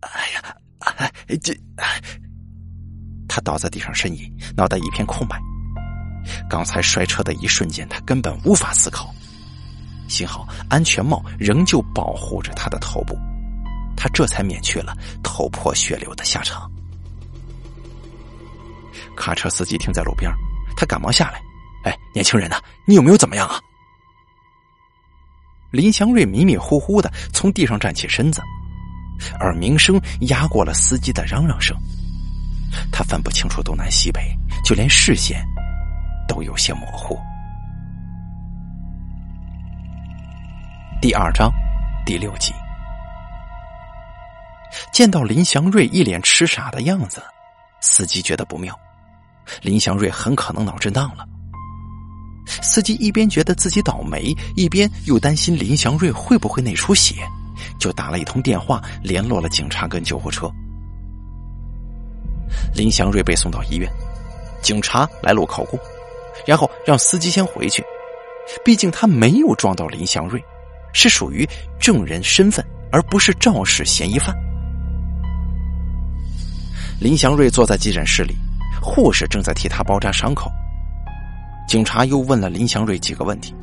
Speaker 1: 哎呀，哎，这……他倒在地上呻吟，脑袋一片空白。刚才摔车的一瞬间，他根本无法思考。幸好安全帽仍旧保护着他的头部，他这才免去了头破血流的下场。卡车司机停在路边，他赶忙下来：“哎，年轻人呐，你有没有怎么样啊？”林祥瑞迷迷糊糊的从地上站起身子，耳鸣声压过了司机的嚷嚷声，他分不清楚东南西北，就连视线都有些模糊。第二章第六集，见到林祥瑞一脸痴傻的样子，司机觉得不妙。林祥瑞很可能脑震荡了。司机一边觉得自己倒霉，一边又担心林祥瑞会不会内出血，就打了一通电话，联络了警察跟救护车。林祥瑞被送到医院，警察来录口供，然后让司机先回去，毕竟他没有撞到林祥瑞，是属于证人身份，而不是肇事嫌疑犯。林祥瑞坐在急诊室里。护士正在替他包扎伤口，警察又问了林祥瑞几个问题。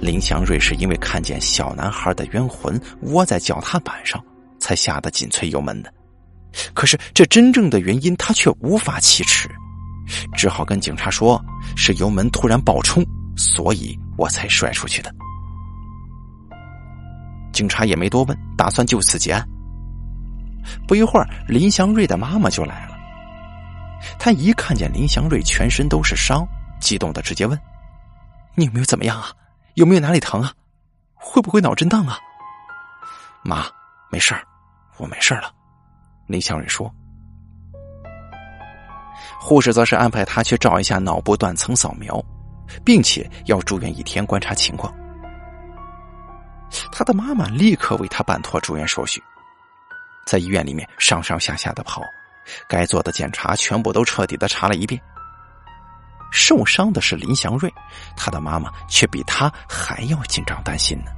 Speaker 1: 林祥瑞是因为看见小男孩的冤魂窝在脚踏板上，才吓得紧催油门的。可是这真正的原因他却无法启齿，只好跟警察说：“是油门突然爆冲，所以我才摔出去的。”警察也没多问，打算就此结案。不一会儿，林祥瑞的妈妈就来了。他一看见林祥瑞全身都是伤，激动的直接问：“你有没有怎么样啊？有没有哪里疼啊？会不会脑震荡啊？”妈，没事儿，我没事了。林祥瑞说。护士则是安排他去照一下脑部断层扫描，并且要住院一天观察情况。他的妈妈立刻为他办妥住院手续，在医院里面上上下下的跑，该做的检查全部都彻底的查了一遍。受伤的是林祥瑞，他的妈妈却比他还要紧张担心呢。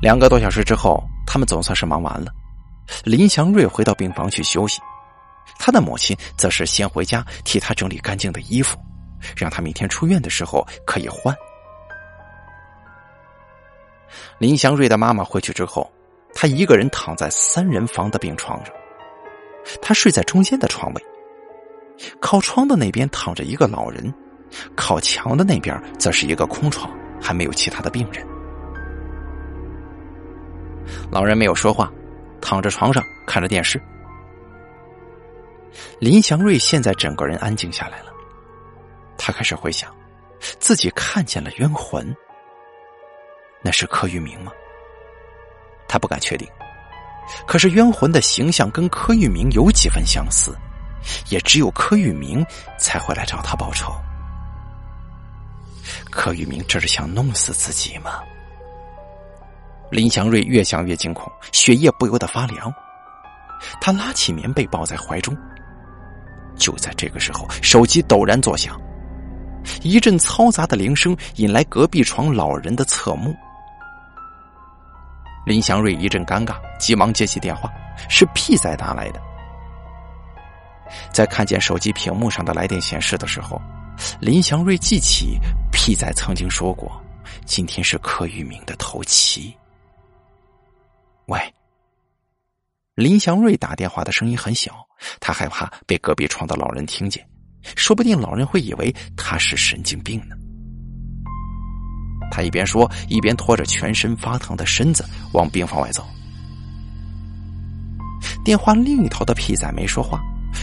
Speaker 1: 两个多小时之后，他们总算是忙完了。林祥瑞回到病房去休息，他的母亲则是先回家替他整理干净的衣服，让他明天出院的时候可以换。林祥瑞的妈妈回去之后，他一个人躺在三人房的病床上，他睡在中间的床位，靠窗的那边躺着一个老人，靠墙的那边则是一个空床，还没有其他的病人。老人没有说话。躺着床上看着电视，林祥瑞现在整个人安静下来了。他开始回想，自己看见了冤魂。那是柯玉明吗？他不敢确定。可是冤魂的形象跟柯玉明有几分相似，也只有柯玉明才会来找他报仇。柯玉明这是想弄死自己吗？林祥瑞越想越惊恐，血液不由得发凉。他拉起棉被抱在怀中。就在这个时候，手机陡然作响，一阵嘈杂的铃声引来隔壁床老人的侧目。林祥瑞一阵尴尬，急忙接起电话，是屁仔打来的。在看见手机屏幕上的来电显示的时候，林祥瑞记起屁仔曾经说过：“今天是柯玉明的头七。”喂，林祥瑞打电话的声音很小，他害怕被隔壁床的老人听见，说不定老人会以为他是神经病呢。他一边说，一边拖着全身发疼的身子往病房外走。电话另一头的屁仔没说话，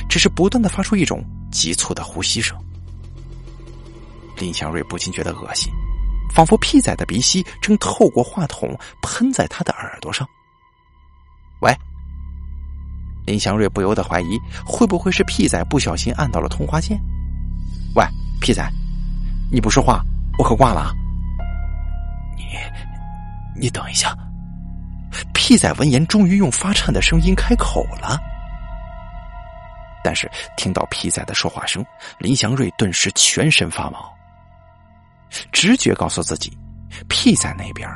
Speaker 1: 只是不断的发出一种急促的呼吸声。林祥瑞不禁觉得恶心，仿佛屁仔的鼻息正透过话筒喷在他的耳朵上。喂，林祥瑞不由得怀疑，会不会是屁仔不小心按到了通话键？喂，屁仔，你不说话，我可挂了。你，你等一下。屁仔闻言，终于用发颤的声音开口了。但是听到屁仔的说话声，林祥瑞顿时全身发毛。直觉告诉自己，屁仔那边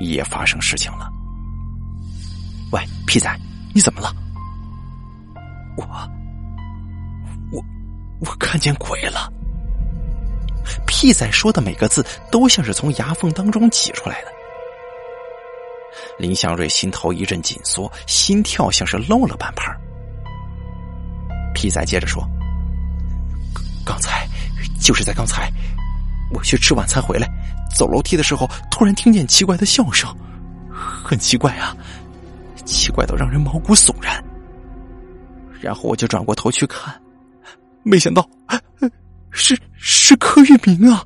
Speaker 1: 也发生事情了。喂，屁仔，你怎么了？我，我，我看见鬼了。屁仔说的每个字都像是从牙缝当中挤出来的。林祥瑞心头一阵紧缩，心跳像是漏了半拍。屁仔接着说：“刚才，就是在刚才，我去吃晚餐回来，走楼梯的时候，突然听见奇怪的笑声，很奇怪啊。”奇怪到让人毛骨悚然，然后我就转过头去看，没想到是是柯玉明啊！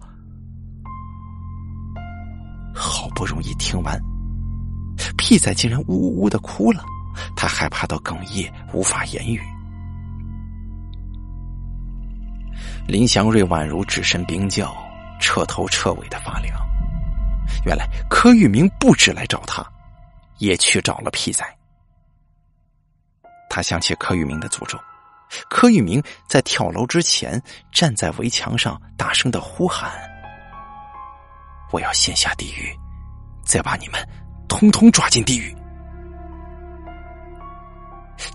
Speaker 1: 好不容易听完，屁仔竟然呜呜呜的哭了，他害怕到哽咽，无法言语。林祥瑞宛如置身冰窖，彻头彻尾的发凉。原来柯玉明不止来找他。也去找了屁仔。他想起柯玉明的诅咒，柯玉明在跳楼之前站在围墙上，大声的呼喊：“我要先下地狱，再把你们通通抓进地狱。”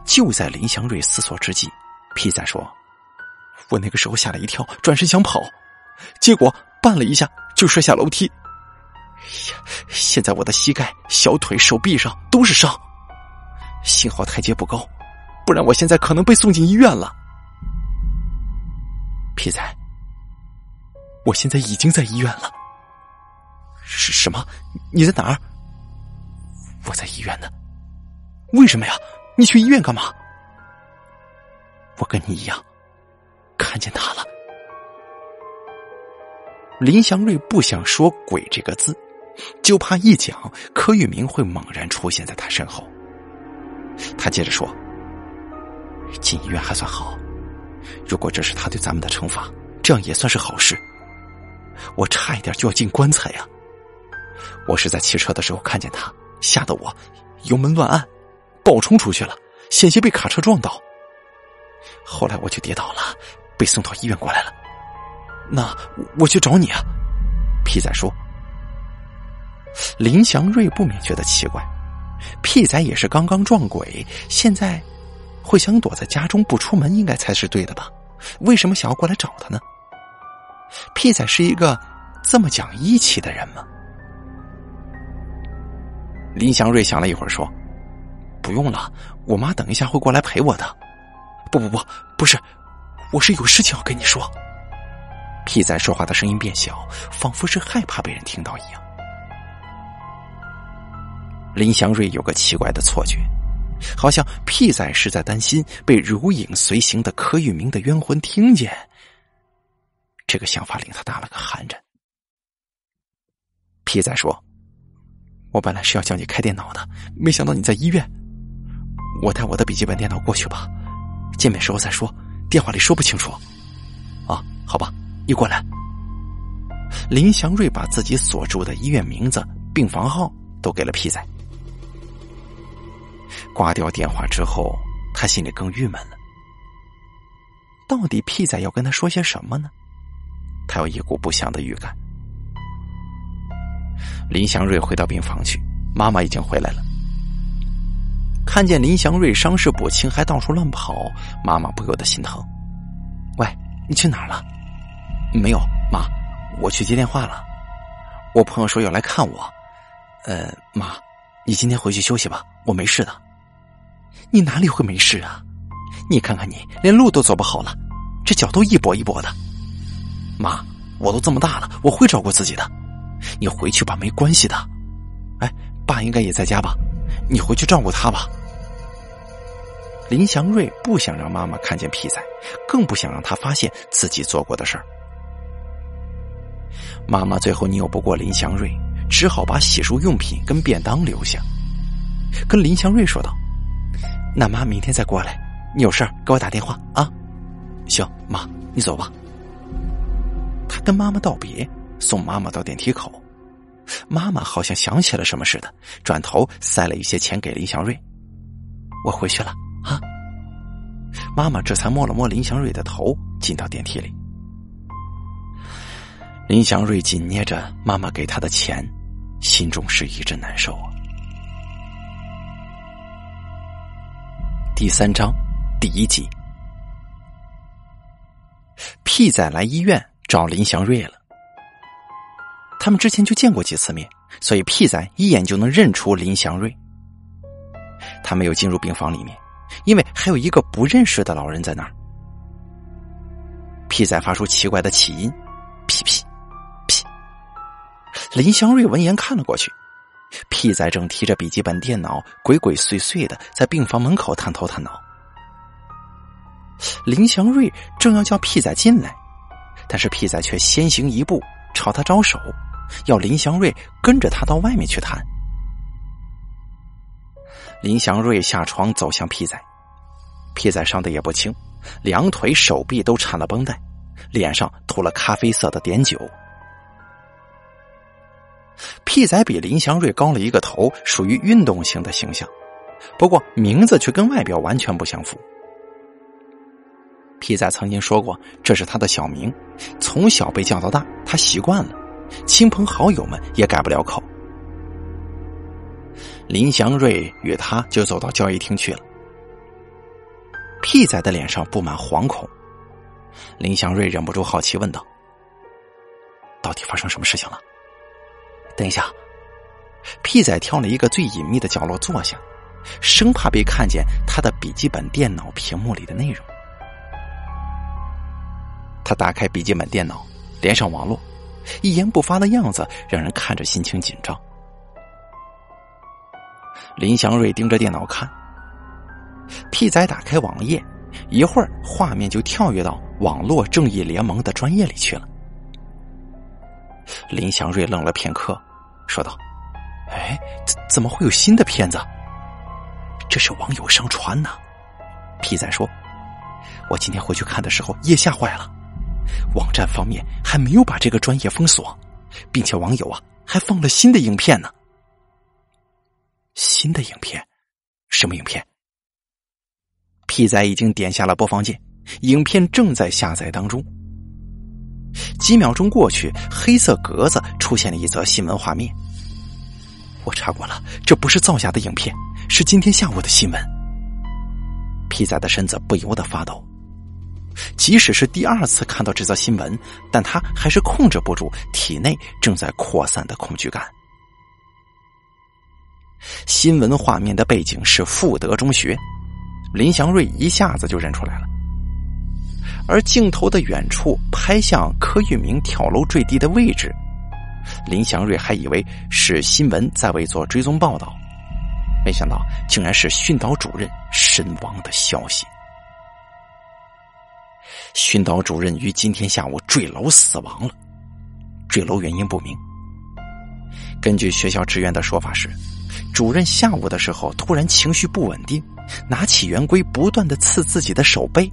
Speaker 1: 就在林祥瑞思索之际，屁仔说：“我那个时候吓了一跳，转身想跑，结果绊了一下就摔下楼梯。”呀！现在我的膝盖、小腿、手臂上都是伤，幸好台阶不高，不然我现在可能被送进医院了。皮仔，我现在已经在医院了，是什么？你在哪儿？我在医院呢。为什么呀？你去医院干嘛？我跟你一样，看见他了。林祥瑞不想说“鬼”这个字，就怕一讲柯玉明会猛然出现在他身后。他接着说：“进医院还算好，如果这是他对咱们的惩罚，这样也算是好事。我差一点就要进棺材呀！我是在骑车的时候看见他，吓得我油门乱按。”暴冲出去了，险些被卡车撞倒。后来我就跌倒了，被送到医院过来了。那我去找你啊，皮仔说。林祥瑞不免觉得奇怪，屁仔也是刚刚撞鬼，现在会想躲在家中不出门，应该才是对的吧？为什么想要过来找他呢？屁仔是一个这么讲义气的人吗？林祥瑞想了一会儿说。不用了，我妈等一下会过来陪我的。不不不，不是，我是有事情要跟你说。屁仔说话的声音变小，仿佛是害怕被人听到一样。林祥瑞有个奇怪的错觉，好像屁仔是在担心被如影随形的柯玉明的冤魂听见。这个想法令他打了个寒颤。屁仔说：“我本来是要叫你开电脑的，没想到你在医院。”我带我的笔记本电脑过去吧，见面时候再说，电话里说不清楚。啊，好吧，你过来。林祥瑞把自己所住的医院名字、病房号都给了屁仔。挂掉电话之后，他心里更郁闷了。到底屁仔要跟他说些什么呢？他有一股不祥的预感。林祥瑞回到病房去，妈妈已经回来了。看见林祥瑞伤势不轻，还到处乱跑，妈妈不由得心疼。喂，你去哪儿了？没有，妈，我去接电话了。我朋友说要来看我。呃，妈，你今天回去休息吧，我没事的。你哪里会没事啊？你看看你，连路都走不好了，这脚都一跛一跛的。妈，我都这么大了，我会照顾自己的。你回去吧，没关系的。哎，爸应该也在家吧？你回去照顾他吧。林祥瑞不想让妈妈看见皮仔，更不想让他发现自己做过的事儿。妈妈最后拗不过林祥瑞，只好把洗漱用品跟便当留下，跟林祥瑞说道：“那妈明天再过来，你有事儿给我打电话啊。”行，妈，你走吧。他跟妈妈道别，送妈妈到电梯口。妈妈好像想起了什么似的，转头塞了一些钱给林祥瑞：“我回去了。”啊！妈妈这才摸了摸林祥瑞的头，进到电梯里。林祥瑞紧捏着妈妈给他的钱，心中是一阵难受啊。第三章第一集，屁仔来医院找林祥瑞了。他们之前就见过几次面，所以屁仔一眼就能认出林祥瑞。他没有进入病房里面。因为还有一个不认识的老人在那儿，屁仔发出奇怪的起音，屁屁屁。林祥瑞闻言看了过去，屁仔正提着笔记本电脑，鬼鬼祟祟的在病房门口探头探脑。林祥瑞正要叫屁仔进来，但是屁仔却先行一步朝他招手，要林祥瑞跟着他到外面去谈。林祥瑞下床走向屁仔，屁仔伤的也不轻，两腿、手臂都缠了绷带，脸上涂了咖啡色的碘酒。屁仔比林祥瑞高了一个头，属于运动型的形象，不过名字却跟外表完全不相符。屁仔曾经说过这是他的小名，从小被叫到大，他习惯了，亲朋好友们也改不了口。林祥瑞与他就走到交易厅去了。屁仔的脸上布满惶恐，林祥瑞忍不住好奇问道：“到底发生什么事情了？”等一下，屁仔挑了一个最隐秘的角落坐下，生怕被看见他的笔记本电脑屏幕里的内容。他打开笔记本电脑，连上网络，一言不发的样子让人看着心情紧张。林祥瑞盯着电脑看，屁仔打开网页，一会儿画面就跳跃到网络正义联盟的专业里去了。林祥瑞愣了片刻，说道：“哎，怎怎么会有新的片子？这是网友上传呢。”屁仔说：“我今天回去看的时候也吓坏了，网站方面还没有把这个专业封锁，并且网友啊还放了新的影片呢。新的影片？什么影片？”屁仔已经点下了播放键，影片正在下载当中。几秒钟过去，黑色格子出现了一则新闻画面。我查过了，这不是造假的影片，是今天下午的新闻。皮仔的身子不由得发抖，即使是第二次看到这则新闻，但他还是控制不住体内正在扩散的恐惧感。新闻画面的背景是富德中学，林祥瑞一下子就认出来了。而镜头的远处拍向柯玉明跳楼坠地的位置，林祥瑞还以为是新闻在为做追踪报道，没想到竟然是训导主任身亡的消息。训导主任于今天下午坠楼死亡了，坠楼原因不明。根据学校职员的说法是，主任下午的时候突然情绪不稳定，拿起圆规不断的刺自己的手背。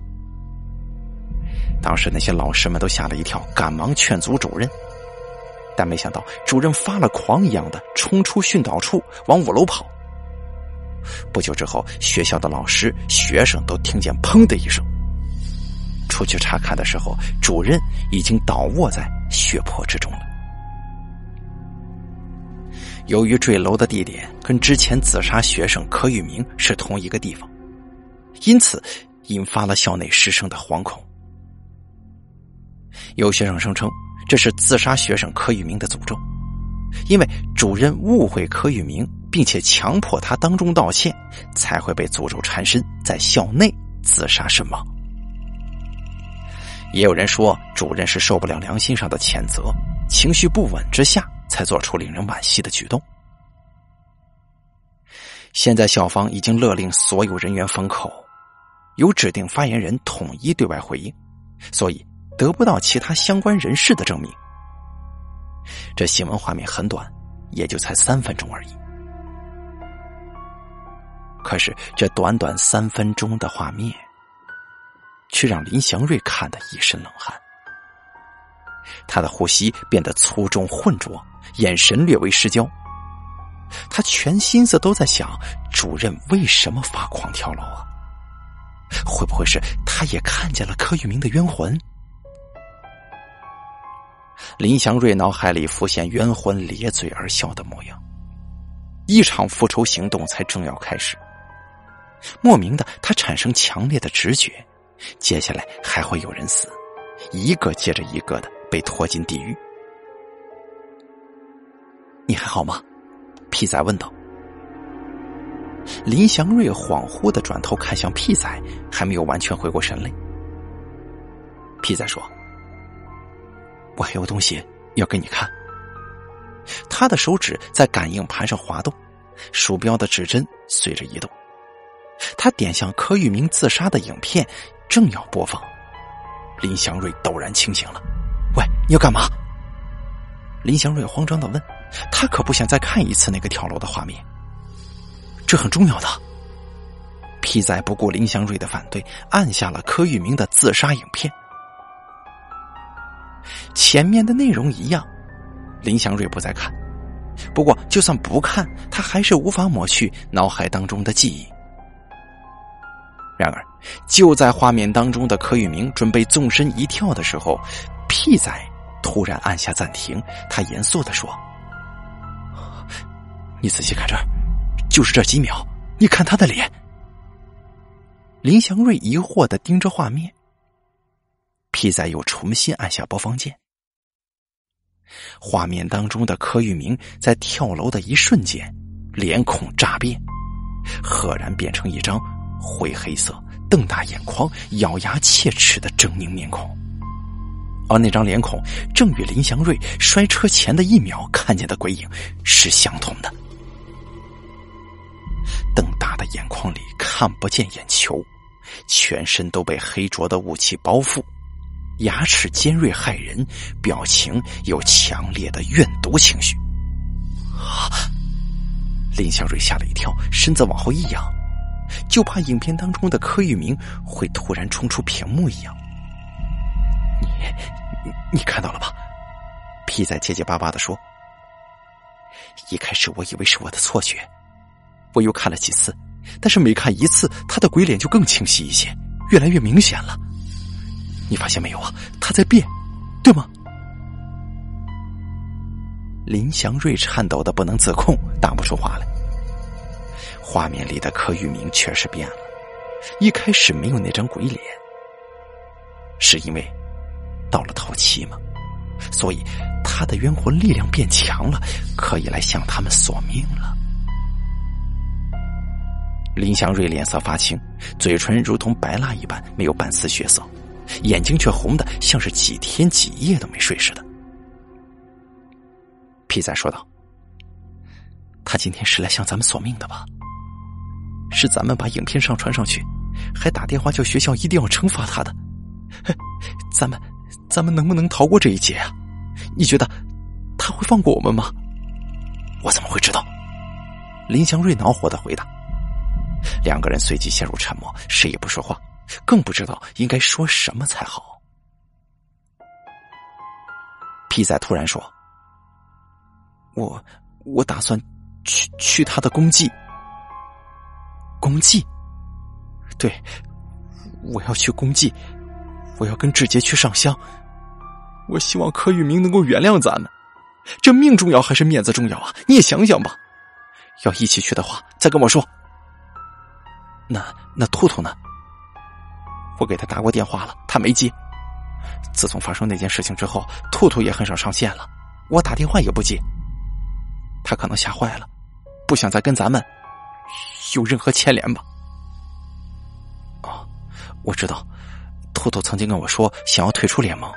Speaker 1: 当时那些老师们都吓了一跳，赶忙劝阻主任，但没想到主任发了狂一样的冲出训导处，往五楼跑。不久之后，学校的老师、学生都听见“砰”的一声，出去查看的时候，主任已经倒卧在血泊之中了。由于坠楼的地点跟之前自杀学生柯玉明是同一个地方，因此引发了校内师生的惶恐。有学生声称，这是自杀学生柯玉明的诅咒，因为主任误会柯玉明，并且强迫他当众道歉，才会被诅咒缠身，在校内自杀身亡。也有人说，主任是受不了良心上的谴责，情绪不稳之下，才做出令人惋惜的举动。现在校方已经勒令所有人员封口，由指定发言人统一对外回应，所以。得不到其他相关人士的证明，这新闻画面很短，也就才三分钟而已。可是这短短三分钟的画面，却让林祥瑞看得一身冷汗。他的呼吸变得粗重浑浊，眼神略微失焦。他全心思都在想：主任为什么发狂跳楼啊？会不会是他也看见了柯玉明的冤魂？林祥瑞脑海里浮现冤魂咧嘴而笑的模样，一场复仇行动才正要开始。莫名的，他产生强烈的直觉，接下来还会有人死，一个接着一个的被拖进地狱。你还好吗？屁仔问道。林祥瑞恍惚的转头看向屁仔，还没有完全回过神来。屁仔说。我还有东西要给你看。他的手指在感应盘上滑动，鼠标的指针随着移动。他点向柯玉明自杀的影片，正要播放，林祥瑞陡然清醒了。“喂，你要干嘛？”林祥瑞慌张的问。他可不想再看一次那个跳楼的画面。这很重要的。皮仔不顾林祥瑞的反对，按下了柯玉明的自杀影片。前面的内容一样，林祥瑞不再看。不过，就算不看，他还是无法抹去脑海当中的记忆。然而，就在画面当中的柯玉明准备纵身一跳的时候，屁仔突然按下暂停。他严肃的说：“你仔细看这儿，就是这几秒，你看他的脸。”林祥瑞疑惑的盯着画面。皮仔又重新按下播放键，画面当中的柯玉明在跳楼的一瞬间，脸孔炸变，赫然变成一张灰黑色、瞪大眼眶、咬牙切齿的狰狞面孔。而那张脸孔正与林祥瑞摔车前的一秒看见的鬼影是相同的。瞪大的眼眶里看不见眼球，全身都被黑浊的雾气包覆，牙齿尖锐骇人，表情有强烈的怨毒情绪。林祥瑞吓了一跳，身子往后一仰，就怕影片当中的柯玉明会突然冲出屏幕一样。你，你看到了吧？皮仔结结巴巴的说：“一开始我以为是我的错觉，我又看了几次，但是每看一次，他的鬼脸就更清晰一些，越来越明显了。你发现没有啊？他在变，对吗？”林祥瑞颤抖的不能自控，答不出话来。画面里的柯玉明确实变了，一开始没有那张鬼脸，是因为。到了头七吗？所以他的冤魂力量变强了，可以来向他们索命了。林祥瑞脸色发青，嘴唇如同白蜡一般，没有半丝血色，眼睛却红的像是几天几夜都没睡似的。皮仔说道：“他今天是来向咱们索命的吧？是咱们把影片上传上去，还打电话叫学校一定要惩罚他的。咱们。”咱们能不能逃过这一劫啊？你觉得他会放过我们吗？我怎么会知道？林祥瑞恼火的回答。两个人随即陷入沉默，谁也不说话，更不知道应该说什么才好。皮仔突然说：“我我打算去去他的功绩。功绩？对，我要去功绩。”我要跟志杰去上香，我希望柯玉明能够原谅咱们。这命重要还是面子重要啊？你也想想吧。要一起去的话，再跟我说。那那兔兔呢？我给他打过电话了，他没接。自从发生那件事情之后，兔兔也很少上线了，我打电话也不接。他可能吓坏了，不想再跟咱们有任何牵连吧。哦，我知道。兔兔曾经跟我说想要退出联盟，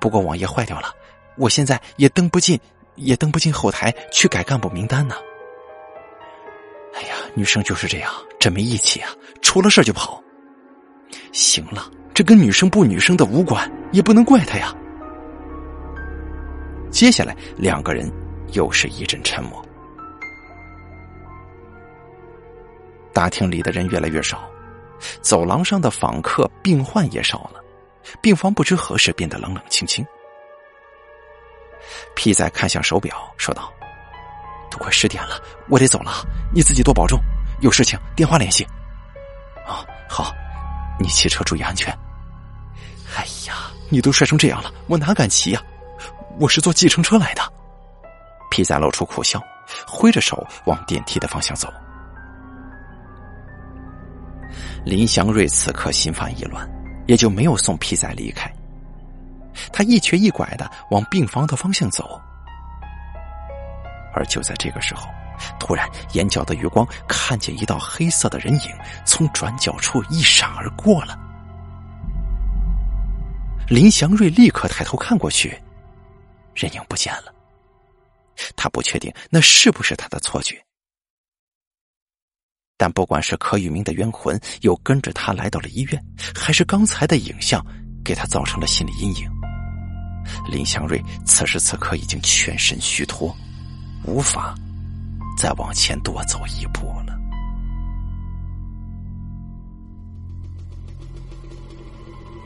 Speaker 1: 不过网页坏掉了，我现在也登不进，也登不进后台去改干部名单呢。哎呀，女生就是这样，真没义气啊！出了事就跑。行了，这跟女生不女生的无关，也不能怪他呀。接下来两个人又是一阵沉默，大厅里的人越来越少。走廊上的访客、病患也少了，病房不知何时变得冷冷清清。皮仔看向手表，说道：“都快十点了，我得走了，你自己多保重，有事情电话联系。”“啊，好，你骑车注意安全。”“哎呀，你都摔成这样了，我哪敢骑呀？我是坐计程车来的。”皮仔露出苦笑，挥着手往电梯的方向走。林祥瑞此刻心烦意乱，也就没有送皮仔离开。他一瘸一拐的往病房的方向走，而就在这个时候，突然眼角的余光看见一道黑色的人影从转角处一闪而过了。林祥瑞立刻抬头看过去，人影不见了。他不确定那是不是他的错觉。但不管是柯玉明的冤魂又跟着他来到了医院，还是刚才的影像给他造成了心理阴影，林祥瑞此时此刻已经全身虚脱，无法再往前多走一步了。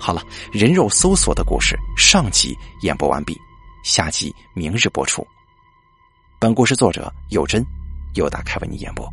Speaker 1: 好了，人肉搜索的故事上集演播完毕，下集明日播出。本故事作者有真，由大开为你演播。